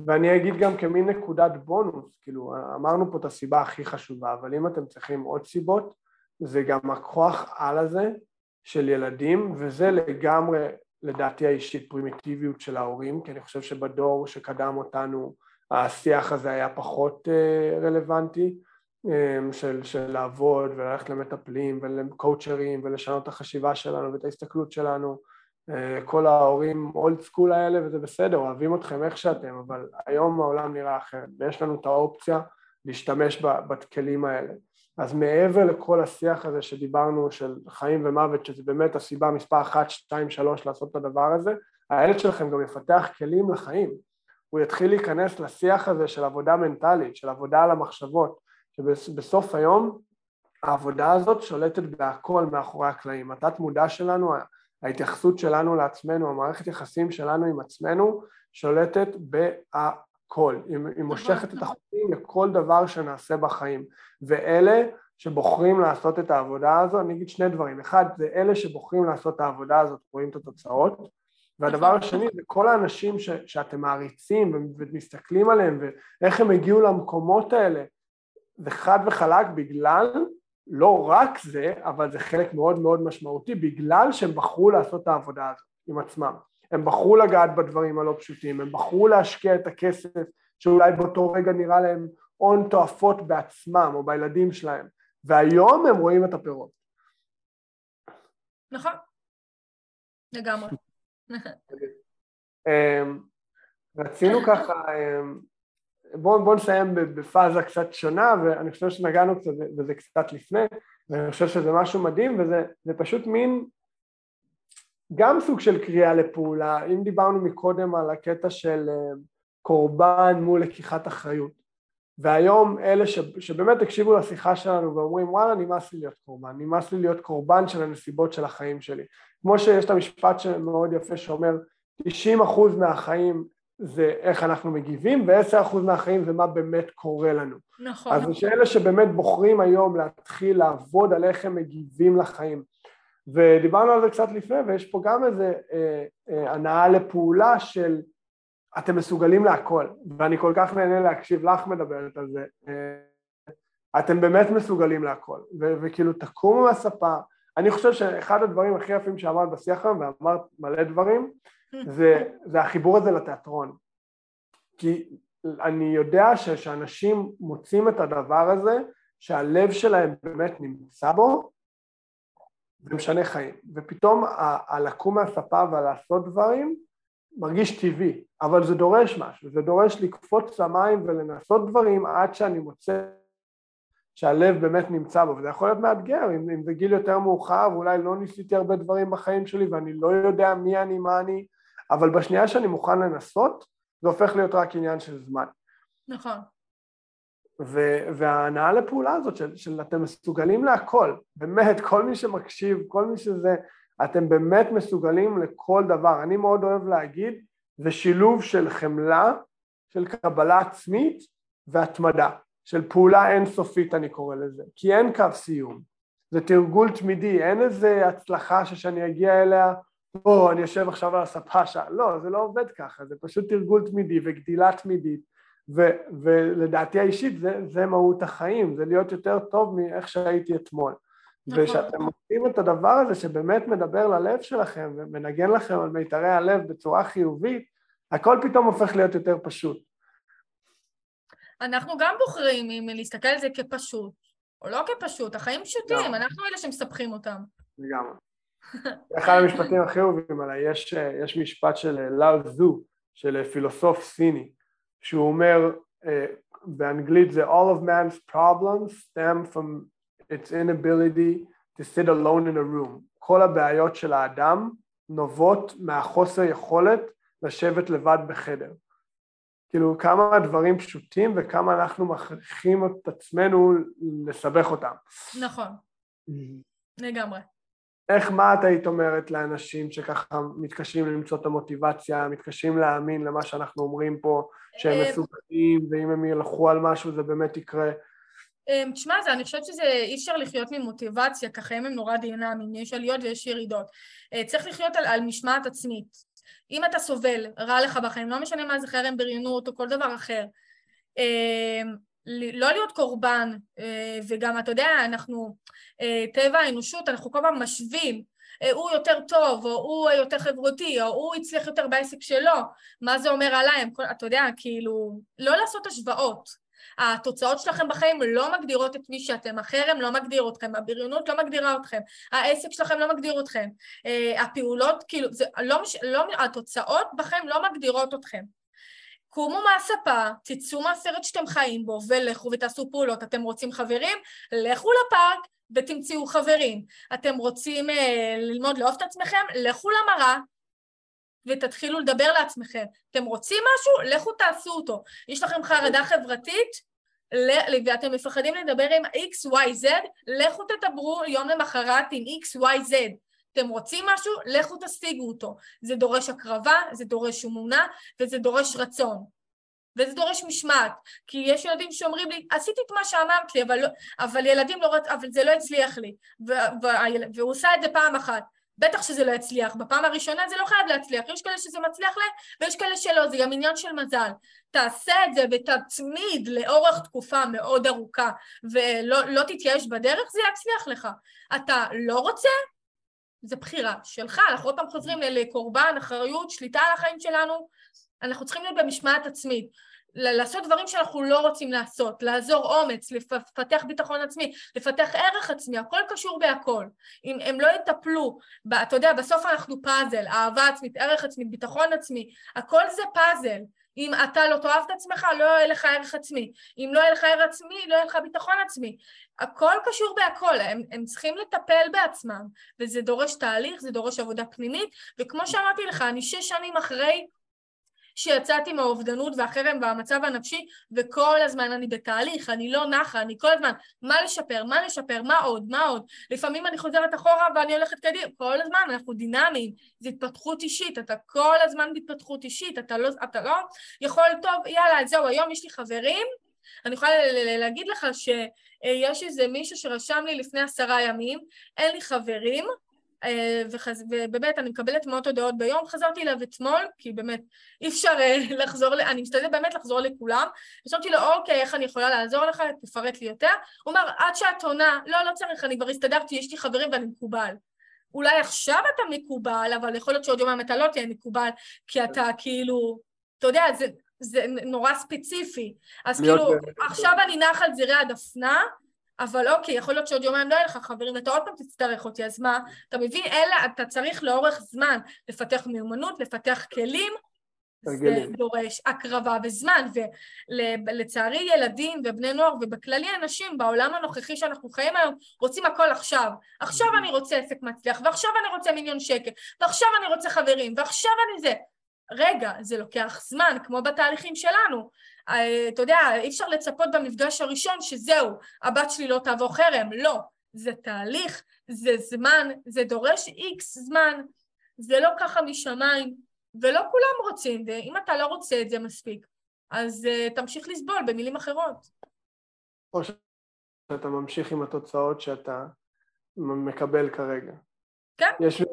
ואני אגיד גם כמין נקודת בונוס, כאילו אמרנו פה את הסיבה הכי חשובה, אבל אם אתם צריכים עוד סיבות, זה גם הכוח על הזה של ילדים, וזה לגמרי לדעתי האישית פרימיטיביות של ההורים, כי אני חושב שבדור שקדם אותנו השיח הזה היה פחות אה, רלוונטי, אה, של, של לעבוד וללכת למטפלים ולקואוצ'רים ולשנות את החשיבה שלנו ואת ההסתכלות שלנו כל ההורים אולד סקול האלה וזה בסדר, אוהבים אתכם איך שאתם, אבל היום העולם נראה אחרת ויש לנו את האופציה להשתמש בכלים האלה. אז מעבר לכל השיח הזה שדיברנו של חיים ומוות, שזה באמת הסיבה מספר אחת, שתיים, שלוש לעשות את הדבר הזה, הילד שלכם גם יפתח כלים לחיים. הוא יתחיל להיכנס לשיח הזה של עבודה מנטלית, של עבודה על המחשבות, שבסוף היום העבודה הזאת שולטת בהכל מאחורי הקלעים. התת מודע שלנו, ההתייחסות שלנו לעצמנו, המערכת יחסים שלנו עם עצמנו, שולטת בהכל. היא, היא מושכת את החוקים לכל דבר שנעשה בחיים. ואלה שבוחרים לעשות את העבודה הזו, אני אגיד שני דברים. אחד, זה אלה שבוחרים לעשות את העבודה הזאת, רואים את התוצאות. והדבר השני זה כל האנשים ש, שאתם מעריצים ומסתכלים עליהם ואיך הם הגיעו למקומות האלה. זה חד וחלק בגלל לא רק זה, אבל זה חלק מאוד מאוד משמעותי בגלל שהם בחרו לעשות את העבודה הזאת עם עצמם. הם בחרו לגעת בדברים הלא פשוטים, הם בחרו להשקיע את הכסף שאולי באותו רגע נראה להם הון תועפות בעצמם או בילדים שלהם, והיום הם רואים את הפירות. נכון, לגמרי. [LAUGHS] אמ, רצינו ככה אמ, בואו בוא נסיים בפאזה קצת שונה, ואני חושב שנגענו קצת בזה קצת לפני, ואני חושב שזה משהו מדהים, וזה פשוט מין גם סוג של קריאה לפעולה. אם דיברנו מקודם על הקטע של אה, קורבן מול לקיחת אחריות, והיום אלה ש, שבאמת הקשיבו לשיחה שלנו ואומרים וואלה נמאס לי להיות קורבן, נמאס לי להיות קורבן של הנסיבות של החיים שלי. כמו שיש את המשפט שמאוד יפה שאומר 90% מהחיים זה איך אנחנו מגיבים, ועשר אחוז מהחיים זה מה באמת קורה לנו. נכון. אז יש אלה שבאמת בוחרים היום להתחיל לעבוד על איך הם מגיבים לחיים. ודיברנו על זה קצת לפני, ויש פה גם איזה אה, אה, הנאה לפעולה של אתם מסוגלים להכל, ואני כל כך נהנה להקשיב לך מדברת על זה. אה, אתם באמת מסוגלים להכל, ו- וכאילו תקומו מהספה. אני חושב שאחד הדברים הכי יפים שאמרת בשיח היום, ואמרת מלא דברים, זה, זה החיבור הזה לתיאטרון. כי אני יודע שאנשים מוצאים את הדבר הזה, שהלב שלהם באמת נמצא בו, זה משנה חיים. ופתאום הלקום מהספה ולעשות דברים מרגיש טבעי, אבל זה דורש משהו, זה דורש לקפוץ למים ולנסות דברים עד שאני מוצא שהלב באמת נמצא בו, וזה יכול להיות מאתגר, אם, אם זה גיל יותר מאוחר, ואולי לא ניסיתי הרבה דברים בחיים שלי ואני לא יודע מי אני, מה אני, אבל בשנייה שאני מוכן לנסות, זה הופך להיות רק עניין של זמן. נכון. ו- וההנאה לפעולה הזאת של, של אתם מסוגלים להכל, באמת, כל מי שמקשיב, כל מי שזה, אתם באמת מסוגלים לכל דבר. אני מאוד אוהב להגיד, זה שילוב של חמלה, של קבלה עצמית והתמדה, של פעולה אינסופית אני קורא לזה, כי אין קו סיום, זה תרגול תמידי, אין איזה הצלחה שאני אגיע אליה או אני יושב עכשיו על הספה שעה, לא, זה לא עובד ככה, זה פשוט תרגול תמידי וגדילה תמידית, ו, ולדעתי האישית זה, זה מהות החיים, זה להיות יותר טוב מאיך שהייתי אתמול. נכון. ושאתם מוצאים את הדבר הזה שבאמת מדבר ללב שלכם ומנגן לכם על מיתרי הלב בצורה חיובית, הכל פתאום הופך להיות יותר פשוט. אנחנו גם בוחרים אם להסתכל על זה כפשוט, או לא כפשוט, החיים פשוטים, אנחנו אלה שמספחים אותם. לגמרי. אחד המשפטים הכי אהובים עליי, יש, יש משפט של לאו זו, של פילוסוף סיני, שהוא אומר אה, באנגלית זה All of man's problems stem from its inability to sit alone in a room. כל הבעיות של האדם נובעות מהחוסר יכולת לשבת לבד בחדר. כאילו כמה דברים פשוטים וכמה אנחנו מכריחים את עצמנו לסבך אותם. נכון, לגמרי. איך, מה את היית אומרת לאנשים שככה מתקשים למצוא את המוטיבציה, מתקשים להאמין למה שאנחנו אומרים פה, שהם אה, מסוגלים, ואם הם ילכו על משהו זה באמת יקרה? אה, תשמע, אני חושבת שזה אי אפשר לחיות ממוטיבציה, ככה הם נורא דינמיים, יש עליות ויש ירידות. אה, צריך לחיות על, על משמעת עצמית. אם אתה סובל, רע לך בחיים, לא משנה מה זה חרם, בריונות או כל דבר אחר, לא להיות קורבן, אה, וגם, אתה יודע, אנחנו, אה, טבע האנושות, אנחנו כל פעם משווים, אה, הוא יותר טוב, או הוא יותר חברותי, או הוא הצליח יותר בעסק שלו, מה זה אומר עליי, אתה יודע, כאילו, לא לעשות השוואות. התוצאות שלכם בחיים לא מגדירות את מי שאתם, החרם לא מגדיר אתכם, הבריונות לא מגדירה אתכם, העסק שלכם לא מגדיר אתכם, הפעולות, כאילו, זה לא, לא, התוצאות בחיים לא מגדירות אתכם. קומו מהספה, תצאו מהסרט שאתם חיים בו ולכו ותעשו פעולות. אתם רוצים חברים? לכו לפארק ותמצאו חברים. אתם רוצים אה, ללמוד לאהוב את עצמכם? לכו למראה ותתחילו לדבר לעצמכם. אתם רוצים משהו? לכו תעשו אותו. יש לכם חרדה חברתית? ואתם מפחדים לדבר עם XYZ, לכו תדברו יום למחרת עם XYZ. אתם רוצים משהו, לכו תשיגו אותו. זה דורש הקרבה, זה דורש אמונה וזה דורש רצון. וזה דורש משמעת, כי יש ילדים שאומרים לי, עשיתי את מה שאמרת לי, אבל, לא, אבל ילדים לא, אבל זה לא הצליח לי, ו, והוא עושה את זה פעם אחת. בטח שזה לא יצליח, בפעם הראשונה זה לא חייב להצליח, יש כאלה שזה מצליח להם ויש כאלה שלא, זה גם עניין של מזל. תעשה את זה ותצמיד לאורך תקופה מאוד ארוכה ולא לא תתייאש בדרך, זה יצליח לך. אתה לא רוצה? זה בחירה שלך, אנחנו עוד פעם חוזרים לקורבן, אחריות, שליטה על החיים שלנו, אנחנו צריכים להיות במשמעת עצמית. לעשות דברים שאנחנו לא רוצים לעשות, לעזור אומץ, לפתח ביטחון עצמי, לפתח ערך עצמי, הכל קשור בהכל. אם הם לא יטפלו, אתה יודע, בסוף אנחנו פאזל, אהבה עצמית, ערך עצמי, ביטחון עצמי, הכל זה פאזל. אם אתה לא תאהב את עצמך, לא יהיה לך ערך עצמי. אם לא יהיה לך ערך עצמי, לא יהיה לך ביטחון עצמי. הכל קשור בהכל, הם, הם צריכים לטפל בעצמם, וזה דורש תהליך, זה דורש עבודה פנימית, וכמו שאמרתי לך, אני שש שנים אחרי שיצאתי מהאובדנות והחרם והמצב הנפשי, וכל הזמן אני בתהליך, אני לא נחה, אני כל הזמן, מה לשפר, מה לשפר, מה עוד, מה עוד. לפעמים אני חוזרת אחורה ואני הולכת קדימה, כל הזמן אנחנו דינמיים, זה התפתחות אישית, אתה כל הזמן בהתפתחות אישית, אתה לא, אתה לא יכול, טוב, יאללה, זהו, היום יש לי חברים, אני יכולה להגיד לך שיש איזה מישהו שרשם לי לפני עשרה ימים, אין לי חברים, וחז... ובאמת אני מקבלת מאות הודעות ביום, חזרתי אליו אתמול, כי באמת אי אפשר אה, [LAUGHS] לחזור, אני משתדלת באמת לחזור לכולם, ושאלתי לו, אוקיי, איך אני יכולה לעזור לך, תפרט לי יותר, הוא אמר, עד שאת עונה, לא, לא צריך, אני כבר הסתדרתי, יש לי חברים ואני מקובל. אולי עכשיו אתה מקובל, אבל יכול להיות שעוד יומיים אתה לא תהיה מקובל, כי אתה כאילו, אתה יודע, זה, זה נורא ספציפי. אז כאילו, עכשיו אני נח על זירי הדפנה, אבל אוקיי, יכול להיות שעוד יומיים לא יהיה לך חברים ואתה עוד פעם תצטרך אותי, אז מה? אתה מבין? אלא אתה צריך לאורך זמן לפתח מיומנות, לפתח כלים, זה דורש הקרבה וזמן, ולצערי ילדים ובני נוער ובכללי אנשים בעולם הנוכחי שאנחנו חיים היום רוצים הכל עכשיו. עכשיו אני רוצה עסק מצליח, ועכשיו אני רוצה מיליון שקל, ועכשיו אני רוצה חברים, ועכשיו אני זה. רגע, זה לוקח זמן, כמו בתהליכים שלנו. אה, אתה יודע, אי אפשר לצפות במפגש הראשון שזהו, הבת שלי לא תעבור חרם, לא. זה תהליך, זה זמן, זה דורש איקס זמן, זה לא ככה משמיים, ולא כולם רוצים, ואם אתה לא רוצה את זה מספיק, אז uh, תמשיך לסבול במילים אחרות. או שאתה ממשיך עם התוצאות שאתה מקבל כרגע. כן. יש,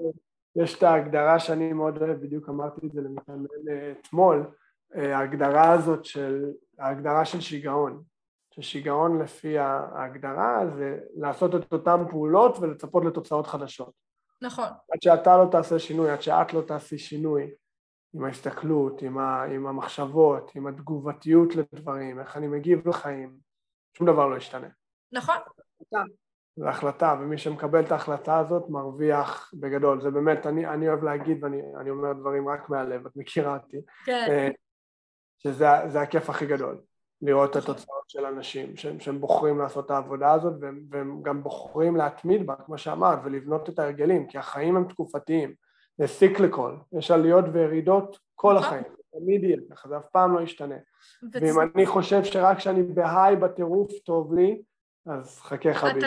יש את ההגדרה שאני מאוד אוהב, בדיוק אמרתי את זה למתאמן אה, אתמול, ההגדרה הזאת של, ההגדרה של שיגעון, ששיגעון לפי ההגדרה זה לעשות את אותן פעולות ולצפות לתוצאות חדשות. נכון. עד שאתה לא תעשה שינוי, עד שאת לא תעשי שינוי עם ההסתכלות, עם, ה, עם המחשבות, עם התגובתיות לדברים, איך אני מגיב לחיים, שום דבר לא ישתנה. נכון. זו החלטה, ומי שמקבל את ההחלטה הזאת מרוויח בגדול. זה באמת, אני, אני אוהב להגיד, ואני אומר דברים רק מהלב, את מכירה אותי. כן. שזה הכיף הכי גדול, לראות את התוצאות של אנשים שהם, שהם בוחרים לעשות את העבודה הזאת והם, והם גם בוחרים להתמיד בה, כמו שאמרת, ולבנות את ההרגלים, כי החיים הם תקופתיים, זה cyclical, יש עליות וירידות כל נכון. החיים, תמיד יהיה ככה, זה אף פעם לא ישתנה. ואם אני חושב שרק כשאני בהיי בטירוף טוב לי, אז חכה חביבי.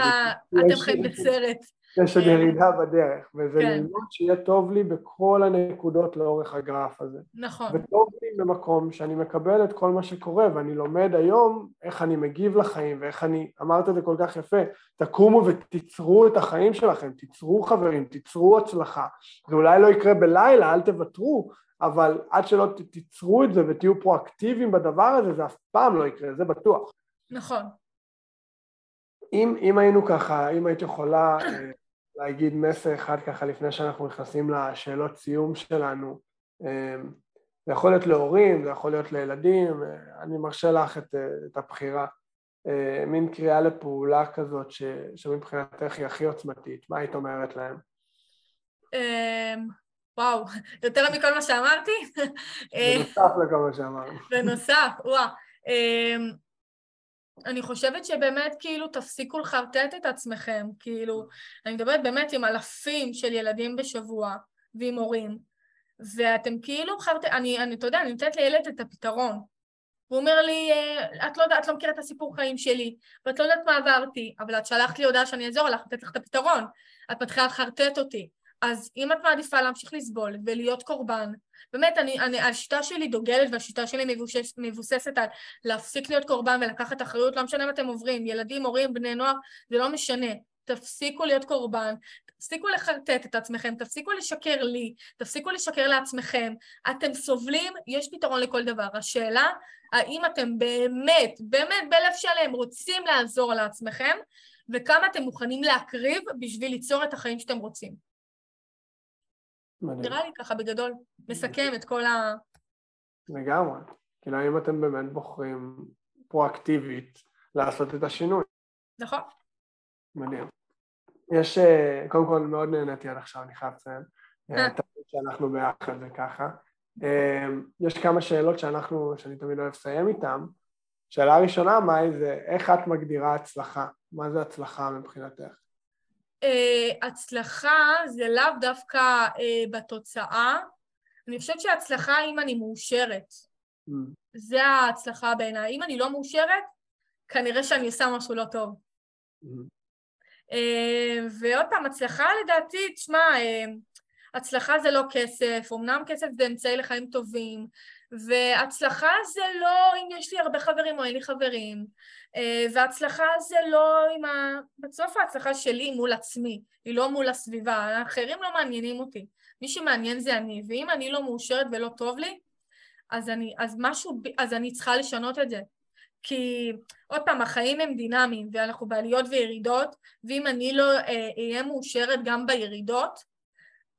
אתם חיים בסרט. יש עוד כן. ירידה בדרך, וזה כן. ללמוד שיהיה טוב לי בכל הנקודות לאורך הגרף הזה. נכון. וטוב לי במקום שאני מקבל את כל מה שקורה, ואני לומד היום איך אני מגיב לחיים, ואיך אני, אמרת את זה כל כך יפה, תקומו ותיצרו את החיים שלכם, תיצרו חברים, תיצרו הצלחה. זה אולי לא יקרה בלילה, אל תוותרו, אבל עד שלא תיצרו את זה ותהיו פרואקטיביים בדבר הזה, זה אף פעם לא יקרה, זה בטוח. נכון. אם, אם היינו ככה, אם היית יכולה אה, להגיד מסר אחד ככה לפני שאנחנו נכנסים לשאלות סיום שלנו. אמ, זה יכול להיות להורים, זה יכול להיות לילדים, אני מרשה לך את, את הבחירה. אה, מין קריאה לפעולה כזאת ש, שמבחינתך היא הכי עוצמתית, מה היית אומרת להם? אמ, וואו, יותר מכל מה שאמרתי? בנוסף לכל מה שאמרנו. בנוסף, וואו. אני חושבת שבאמת כאילו תפסיקו לחרטט את עצמכם, כאילו, אני מדברת באמת עם אלפים של ילדים בשבוע ועם הורים, ואתם כאילו חרטט, אני, אני, אתה יודע, אני נותנת לילד את הפתרון, והוא אומר לי, אה, את לא, יודעת, את לא מכירה את הסיפור חיים שלי, ואת לא יודעת מה עברתי, אבל את שלחת לי הודעה שאני אעזור לך, לתת לך את הפתרון. את מתחילה לחרטט אותי. אז אם את מעדיפה להמשיך לסבול ולהיות קורבן, באמת, אני, אני, השיטה שלי דוגלת והשיטה שלי מבושש, מבוססת על להפסיק להיות קורבן ולקחת אחריות, לא משנה מה אתם עוברים, ילדים, הורים, בני נוער, זה לא משנה. תפסיקו להיות קורבן, תפסיקו לחרטט את עצמכם, תפסיקו לשקר לי, תפסיקו לשקר לעצמכם. אתם סובלים, יש פתרון לכל דבר. השאלה, האם אתם באמת, באמת בלב שלם רוצים לעזור לעצמכם, וכמה אתם מוכנים להקריב בשביל ליצור את החיים שאתם רוצים. מדהים. נראה לי ככה בגדול, מסכם את כל ה... לגמרי. כאילו, האם אתם באמת בוחרים פרואקטיבית לעשות את השינוי? נכון. מדהים. יש, אה, קודם כל מאוד נהניתי עד עכשיו, אני חייב לציין. אה. תמיד שאנחנו ביחד זה ככה. אה, יש כמה שאלות שאנחנו, שאני תמיד אוהב לסיים איתן. שאלה ראשונה, מאי, זה איך את מגדירה הצלחה? מה זה הצלחה מבחינתך? הצלחה זה לאו דווקא בתוצאה. אני חושבת שהצלחה אם אני מאושרת. Mm. זה ההצלחה בעיניי. אם אני לא מאושרת, כנראה שאני עושה משהו לא טוב. Mm. אה, ועוד פעם, הצלחה לדעתי, תשמע, אה, הצלחה זה לא כסף, אמנם כסף זה אמצעי לחיים טובים, והצלחה זה לא אם יש לי הרבה חברים או אין לי חברים, אה, והצלחה זה לא עם ה... בסוף ההצלחה שלי מול עצמי, היא לא מול הסביבה, האחרים לא מעניינים אותי, מי שמעניין זה אני, ואם אני לא מאושרת ולא טוב לי, אז אני, אז משהו, אז אני צריכה לשנות את זה. כי עוד פעם, החיים הם דינמיים ואנחנו בעליות וירידות, ואם אני לא אה, אהיה מאושרת גם בירידות,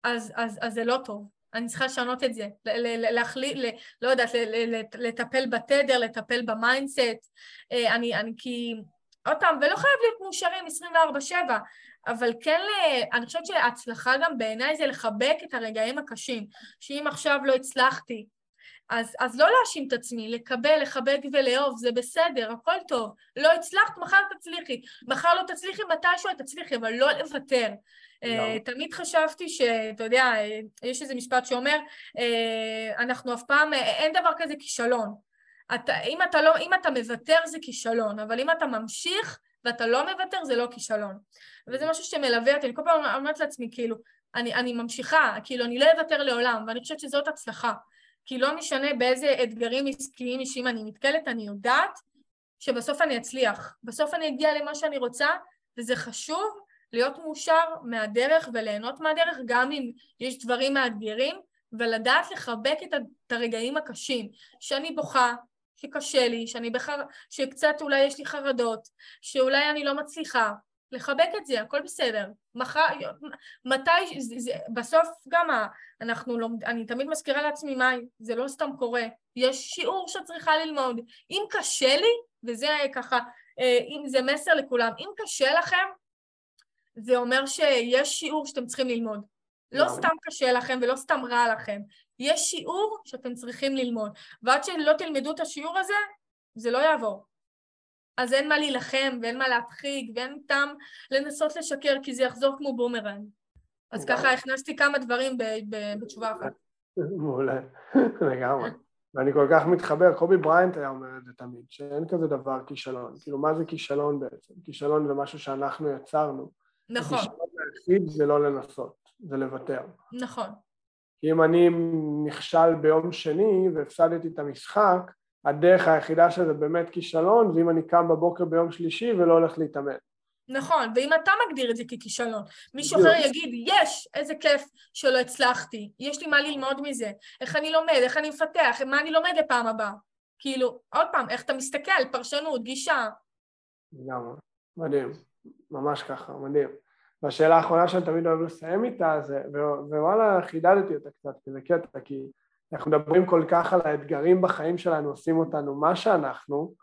אז, אז, אז זה לא טוב. אני צריכה לשנות את זה, להחליט, לא יודעת, לטפל בתדר, לטפל ב mindset, אה, אני, אני כי, עוד פעם, ולא חייב להיות מאושרים 24-7, אבל כן, אני חושבת שההצלחה גם בעיניי זה לחבק את הרגעים הקשים, שאם עכשיו לא הצלחתי אז, אז לא להאשים את עצמי, לקבל, לחבק ולאהוב, זה בסדר, הכל טוב. לא הצלחת, מחר תצליחי. מחר לא תצליחי, מתישהו את תצליחי, אבל לא לוותר. Uh, תמיד חשבתי שאתה יודע, uh, יש איזה משפט שאומר, uh, אנחנו אף פעם, אין דבר כזה כישלון. אתה, אם, אתה לא, אם אתה מוותר זה כישלון, אבל אם אתה ממשיך ואתה לא מוותר זה לא כישלון. וזה משהו שמלווה אותי, אני כל פעם אומרת לעצמי, כאילו, אני, אני ממשיכה, כאילו, אני לא אוותר לעולם, ואני חושבת שזאת הצלחה. כי לא משנה באיזה אתגרים עסקיים אישיים אני נתקלת, אני יודעת שבסוף אני אצליח. בסוף אני אגיע למה שאני רוצה, וזה חשוב להיות מאושר מהדרך וליהנות מהדרך, גם אם יש דברים מאתגרים, ולדעת לחבק את הרגעים הקשים, שאני בוכה, שקשה לי, שאני בחר... שקצת אולי יש לי חרדות, שאולי אני לא מצליחה, לחבק את זה, הכל בסדר. מחר, מתי, זה, זה, בסוף גם אנחנו לומד, אני תמיד מזכירה לעצמי מאי, זה לא סתם קורה, יש שיעור שאת צריכה ללמוד. אם קשה לי, וזה ככה, אה, אם זה מסר לכולם, אם קשה לכם, זה אומר שיש שיעור שאתם צריכים ללמוד. לא סתם קשה לכם ולא סתם רע לכם, יש שיעור שאתם צריכים ללמוד, ועד שלא תלמדו את השיעור הזה, זה לא יעבור. אז אין מה להילחם ואין מה להדחיק ואין טעם לנסות לשקר כי זה יחזור כמו בומרנג. אז ככה הכנסתי כמה דברים בתשובה אחת. מעולה, [LAUGHS] לגמרי. ואני כל כך מתחבר, קובי בריינט היה אומר את זה תמיד, שאין כזה דבר כישלון. כאילו, מה זה כישלון בעצם? כישלון זה משהו שאנחנו יצרנו. נכון. היחיד זה לא לנסות, זה לוותר. נכון. כי אם אני נכשל ביום שני והפסדתי את המשחק, הדרך היחידה של זה באמת כישלון, ואם אני קם בבוקר ביום שלישי ולא הולך להתאמן. נכון, ואם אתה מגדיר את זה ככישלון, מישהו אחר יגיד, יש, איזה כיף שלא הצלחתי, יש לי מה ללמוד מזה, איך אני לומד, איך אני מפתח, מה אני לומד לפעם הבאה. כאילו, עוד פעם, איך אתה מסתכל, פרשנות, גישה. לגמרי, מדהים, ממש ככה, מדהים. והשאלה האחרונה שאני תמיד אוהב לסיים איתה, זה, ווואלה, חידדתי אותה קצת, כי זה קטע, כי אנחנו מדברים כל כך על האתגרים בחיים שלנו, עושים אותנו מה שאנחנו,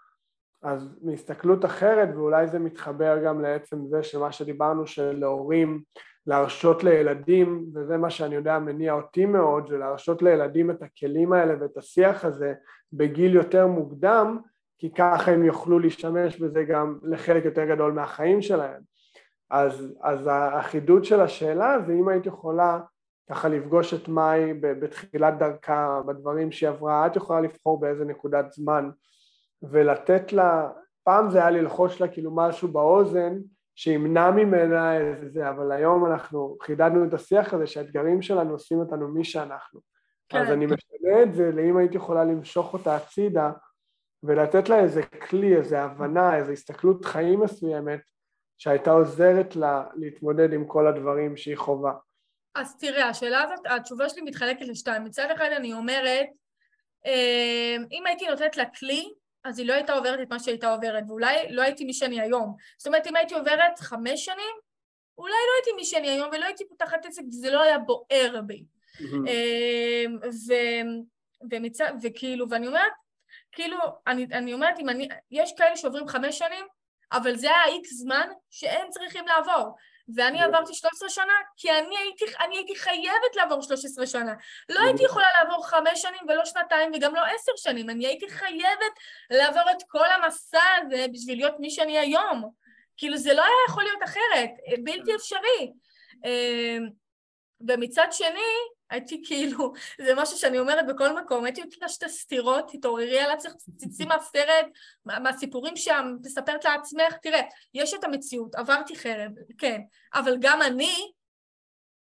אז מהסתכלות אחרת, ואולי זה מתחבר גם לעצם זה שמה שדיברנו של להורים להרשות לילדים, וזה מה שאני יודע מניע אותי מאוד, זה להרשות לילדים את הכלים האלה ואת השיח הזה בגיל יותר מוקדם, כי ככה הם יוכלו להשתמש בזה גם לחלק יותר גדול מהחיים שלהם. אז, אז החידוד של השאלה זה אם היית יכולה ככה לפגוש את מאי בתחילת דרכה, בדברים שהיא עברה, את יכולה לבחור באיזה נקודת זמן ולתת לה, פעם זה היה ללחוש לה כאילו משהו באוזן שימנע ממנה איזה זה, אבל היום אנחנו חידדנו את השיח הזה שהאתגרים שלנו עושים אותנו מי שאנחנו. כן. אז אני משנה את זה לאם הייתי יכולה למשוך אותה הצידה ולתת לה איזה כלי, איזה הבנה, איזו הסתכלות חיים מסוימת שהייתה עוזרת לה להתמודד עם כל הדברים שהיא חווה. אז תראה, השאלה הזאת, התשובה שלי מתחלקת לשתיים. מצד אחד אני אומרת, אמ, אם הייתי נותנת לה כלי, אז היא לא הייתה עוברת את מה שהייתה עוברת, ואולי לא הייתי מי שאני היום. זאת אומרת, אם הייתי עוברת חמש שנים, אולי לא הייתי מי שאני היום, ולא הייתי פותחת עסק, זה לא היה בוער בי. אמ, ו, ומצד, וכאילו, ואני אומרת, כאילו, אני, אני אומרת, אם אני, יש כאלה שעוברים חמש שנים, אבל זה היה איקס זמן שהם צריכים לעבור. ואני עברתי 13 שנה כי אני הייתי, אני הייתי חייבת לעבור 13 שנה. לא הייתי יכולה לעבור חמש שנים ולא שנתיים וגם לא עשר שנים, אני הייתי חייבת לעבור את כל המסע הזה בשביל להיות מי שאני היום. כאילו זה לא היה יכול להיות אחרת, בלתי אפשרי. אמ, ומצד שני, הייתי כאילו, זה משהו שאני אומרת בכל מקום, הייתי נותנת שתי סתירות, תתעוררי על עצמך, תצאי מהסרט, מהסיפורים שם, תספרת לעצמך, תראה, יש את המציאות, עברתי חרב, כן, אבל גם אני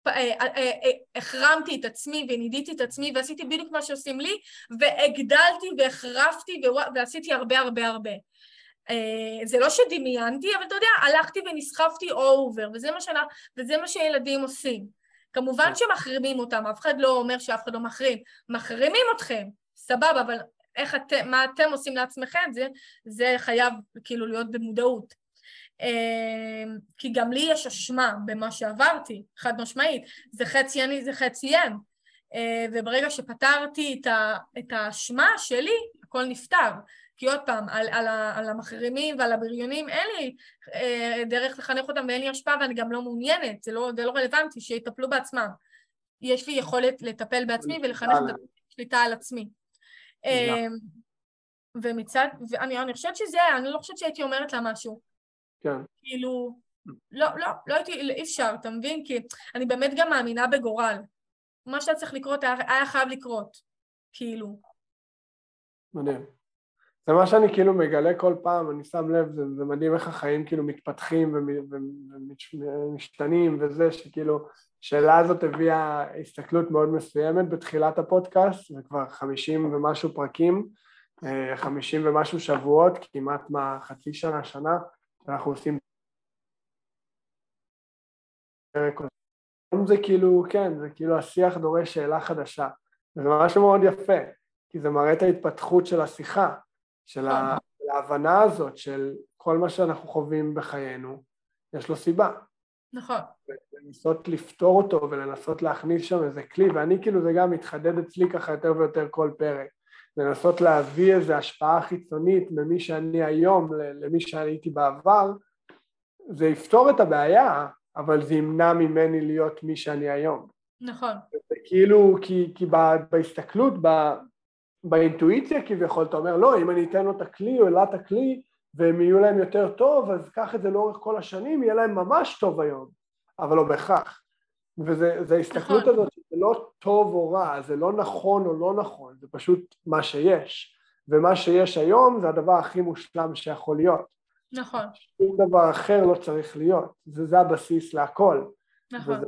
אה, אה, אה, החרמתי את עצמי ונידיתי את עצמי ועשיתי בדיוק מה שעושים לי והגדלתי והחרפתי ועשיתי הרבה הרבה הרבה. זה לא שדמיינתי, אבל אתה יודע, הלכתי ונסחפתי אובר, וזה מה, שנה, וזה מה שילדים עושים. כמובן כן. שמחרימים אותם, אף אחד לא אומר שאף אחד לא מחרים. מחרימים אתכם, סבבה, אבל איך אתם, מה אתם עושים לעצמכם, זה, זה חייב כאילו להיות במודעות. אמ, כי גם לי יש אשמה במה שעברתי, חד משמעית. זה חצי אני, זה חצי הם. אה, וברגע שפתרתי את האשמה שלי, הכל נפתר. כי עוד פעם, על, על, על המחרימים ועל הבריונים אין לי אה, דרך לחנך אותם ואין לי השפעה ואני גם לא מעוניינת, זה לא, זה לא רלוונטי, שיטפלו בעצמם. יש לי יכולת לטפל בעצמי ולחנך את השליטה על עצמי. אה, ומצד, ואני חושבת שזה, אני לא חושבת שהייתי אומרת לה משהו. כן. כאילו, לא, לא, לא הייתי, אי אפשר, אתה מבין? כי אני באמת גם מאמינה בגורל. מה שהיה צריך לקרות היה, היה חייב לקרות, כאילו. מדהים. זה מה שאני כאילו מגלה כל פעם, אני שם לב, זה, זה מדהים איך החיים כאילו מתפתחים ומשתנים וזה, שכאילו, השאלה הזאת הביאה הסתכלות מאוד מסוימת בתחילת הפודקאסט, זה כבר חמישים ומשהו פרקים, אה, חמישים ומשהו שבועות, כמעט מה חצי שנה, שנה, שאנחנו עושים זה כאילו, כן, זה כאילו השיח דורש שאלה חדשה, וזה משהו מאוד יפה, כי זה מראה את ההתפתחות של השיחה, של כן. ההבנה הזאת של כל מה שאנחנו חווים בחיינו, יש לו סיבה. נכון. ולנסות לפתור אותו ולנסות להכניס שם איזה כלי, ואני כאילו זה גם מתחדד אצלי ככה יותר ויותר כל פרק. לנסות להביא איזו השפעה חיצונית ממי שאני היום למי שהייתי בעבר, זה יפתור את הבעיה, אבל זה ימנע ממני להיות מי שאני היום. נכון. זה כאילו, כי, כי בהסתכלות, באינטואיציה כביכול, אתה אומר, לא, אם אני אתן לו את הכלי או לה את הכלי והם יהיו להם יותר טוב, אז קח את זה לאורך כל השנים, יהיה להם ממש טוב היום, אבל לא בהכרח. וזו ההסתכלות נכון. הזאת, זה לא טוב או רע, זה לא נכון או לא נכון, זה פשוט מה שיש. ומה שיש היום זה הדבר הכי מושלם שיכול להיות. נכון. שום דבר אחר לא צריך להיות, זה, זה הבסיס להכל. נכון. וזה,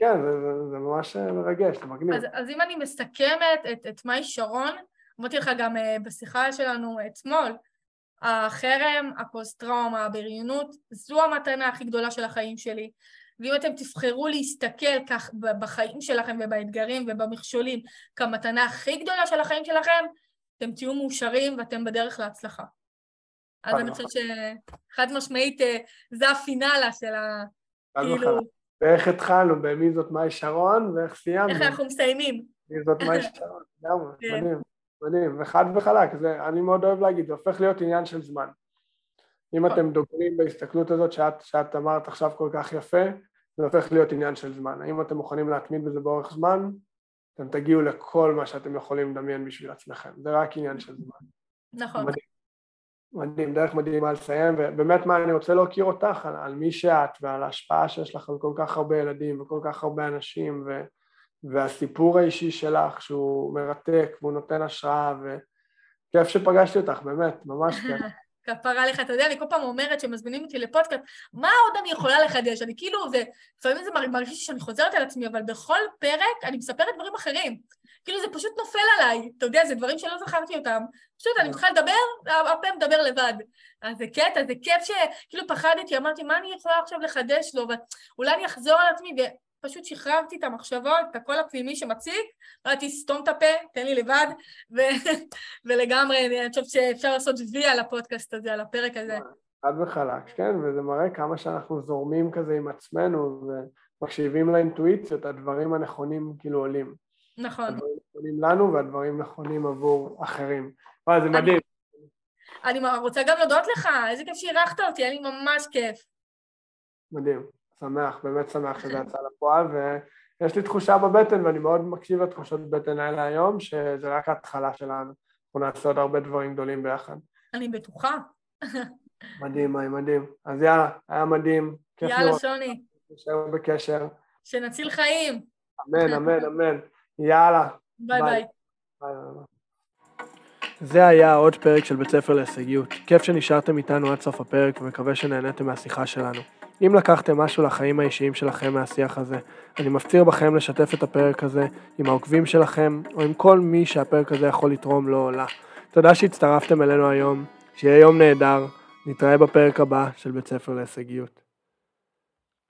כן, זה, זה, זה ממש מרגש, זה מגניב. אז, אז אם אני מסכמת את, את מאי שרון, אמרתי לך גם uh, בשיחה שלנו אתמול, החרם, הפוסט-טראומה, הבריונות, זו המתנה הכי גדולה של החיים שלי. ואם אתם תבחרו להסתכל כך בחיים שלכם ובאתגרים ובמכשולים כמתנה הכי גדולה של החיים שלכם, אתם תהיו מאושרים ואתם בדרך להצלחה. אז אני חושבת שחד משמעית אה, זה הפינאלה של ה... כאילו... ואיך התחלנו, במי זאת מאי שרון, ואיך סיימנו. איך אנחנו מסיימים. מי זאת מאי [LAUGHS] שרון, לגמרי, כן. מדהים. מדהים, וחד וחלק, זה, אני מאוד אוהב להגיד, זה הופך להיות עניין של זמן. אם אתם. דוגרים בהסתכלות הזאת שאת, שאת אמרת עכשיו כל כך יפה, זה הופך להיות עניין של זמן. האם אתם מוכנים להתמיד בזה באורך זמן, אתם תגיעו לכל מה שאתם יכולים לדמיין בשביל עצמכם. זה רק עניין של זמן. נכון. מדהים, מדהים דרך מדהימה לסיים, ובאמת מה אני רוצה להכיר אותך על, על מי שאת ועל ההשפעה שיש לך על כל כך הרבה ילדים וכל כך הרבה אנשים, ו... והסיפור האישי שלך שהוא מרתק והוא נותן השראה ו, כיף שפגשתי אותך, באמת, ממש כיף. [LAUGHS] כפרה לך, אתה יודע, אני כל פעם אומרת שמזמינים אותי לפודקאסט, מה עוד אני יכולה לחדש? אני כאילו, זה, לפעמים זה מרגיש שאני חוזרת על עצמי, אבל בכל פרק אני מספרת דברים אחרים. כאילו זה פשוט נופל עליי, אתה יודע, זה דברים שלא זכרתי אותם. פשוט אני מתחילה לדבר, הפה מדבר לבד. אז זה קטע, זה כיף שכאילו פחדתי, אמרתי, מה אני יכולה עכשיו לחדש לו? ואולי אני אחזור על עצמי, ופשוט שחררתי את המחשבות, את הקול הפנימי שמציג, אמרתי, סתום את הפה, תן לי לבד, ו... ולגמרי, אני חושבת שאפשר לעשות וי על הפודקאסט הזה, על הפרק הזה. חד וחלק, כן, וזה מראה כמה שאנחנו זורמים כזה עם עצמנו, ומקשיבים לאינטואיציות, הדברים הנכונים כאילו עולים. נכון. הדברים נכונים לנו והדברים נכונים עבור אחרים. וואי, זה מדהים. אני רוצה גם להודות לך, איזה כיף שאירחת אותי, היה לי ממש כיף. מדהים, שמח, באמת שמח שזה יצא לפועל, ויש לי תחושה בבטן, ואני מאוד מקשיב לתחושות בטן האלה היום, שזה רק ההתחלה שלנו. אנחנו נעשה עוד הרבה דברים גדולים ביחד. אני בטוחה. מדהים, היי, מדהים. אז יאללה, היה מדהים. יאללה, שוני. נשאר בקשר. שנציל חיים. אמן, אמן, אמן. יאללה. ביי ביי. ביי. זה היה עוד פרק של בית ספר להישגיות. כיף שנשארתם איתנו עד סוף הפרק ומקווה שנהניתם מהשיחה שלנו. אם לקחתם משהו לחיים האישיים שלכם מהשיח הזה, אני מפציר בכם לשתף את הפרק הזה עם העוקבים שלכם או עם כל מי שהפרק הזה יכול לתרום לו או לה. תודה שהצטרפתם אלינו היום, שיהיה יום נהדר, נתראה בפרק הבא של בית ספר להישגיות.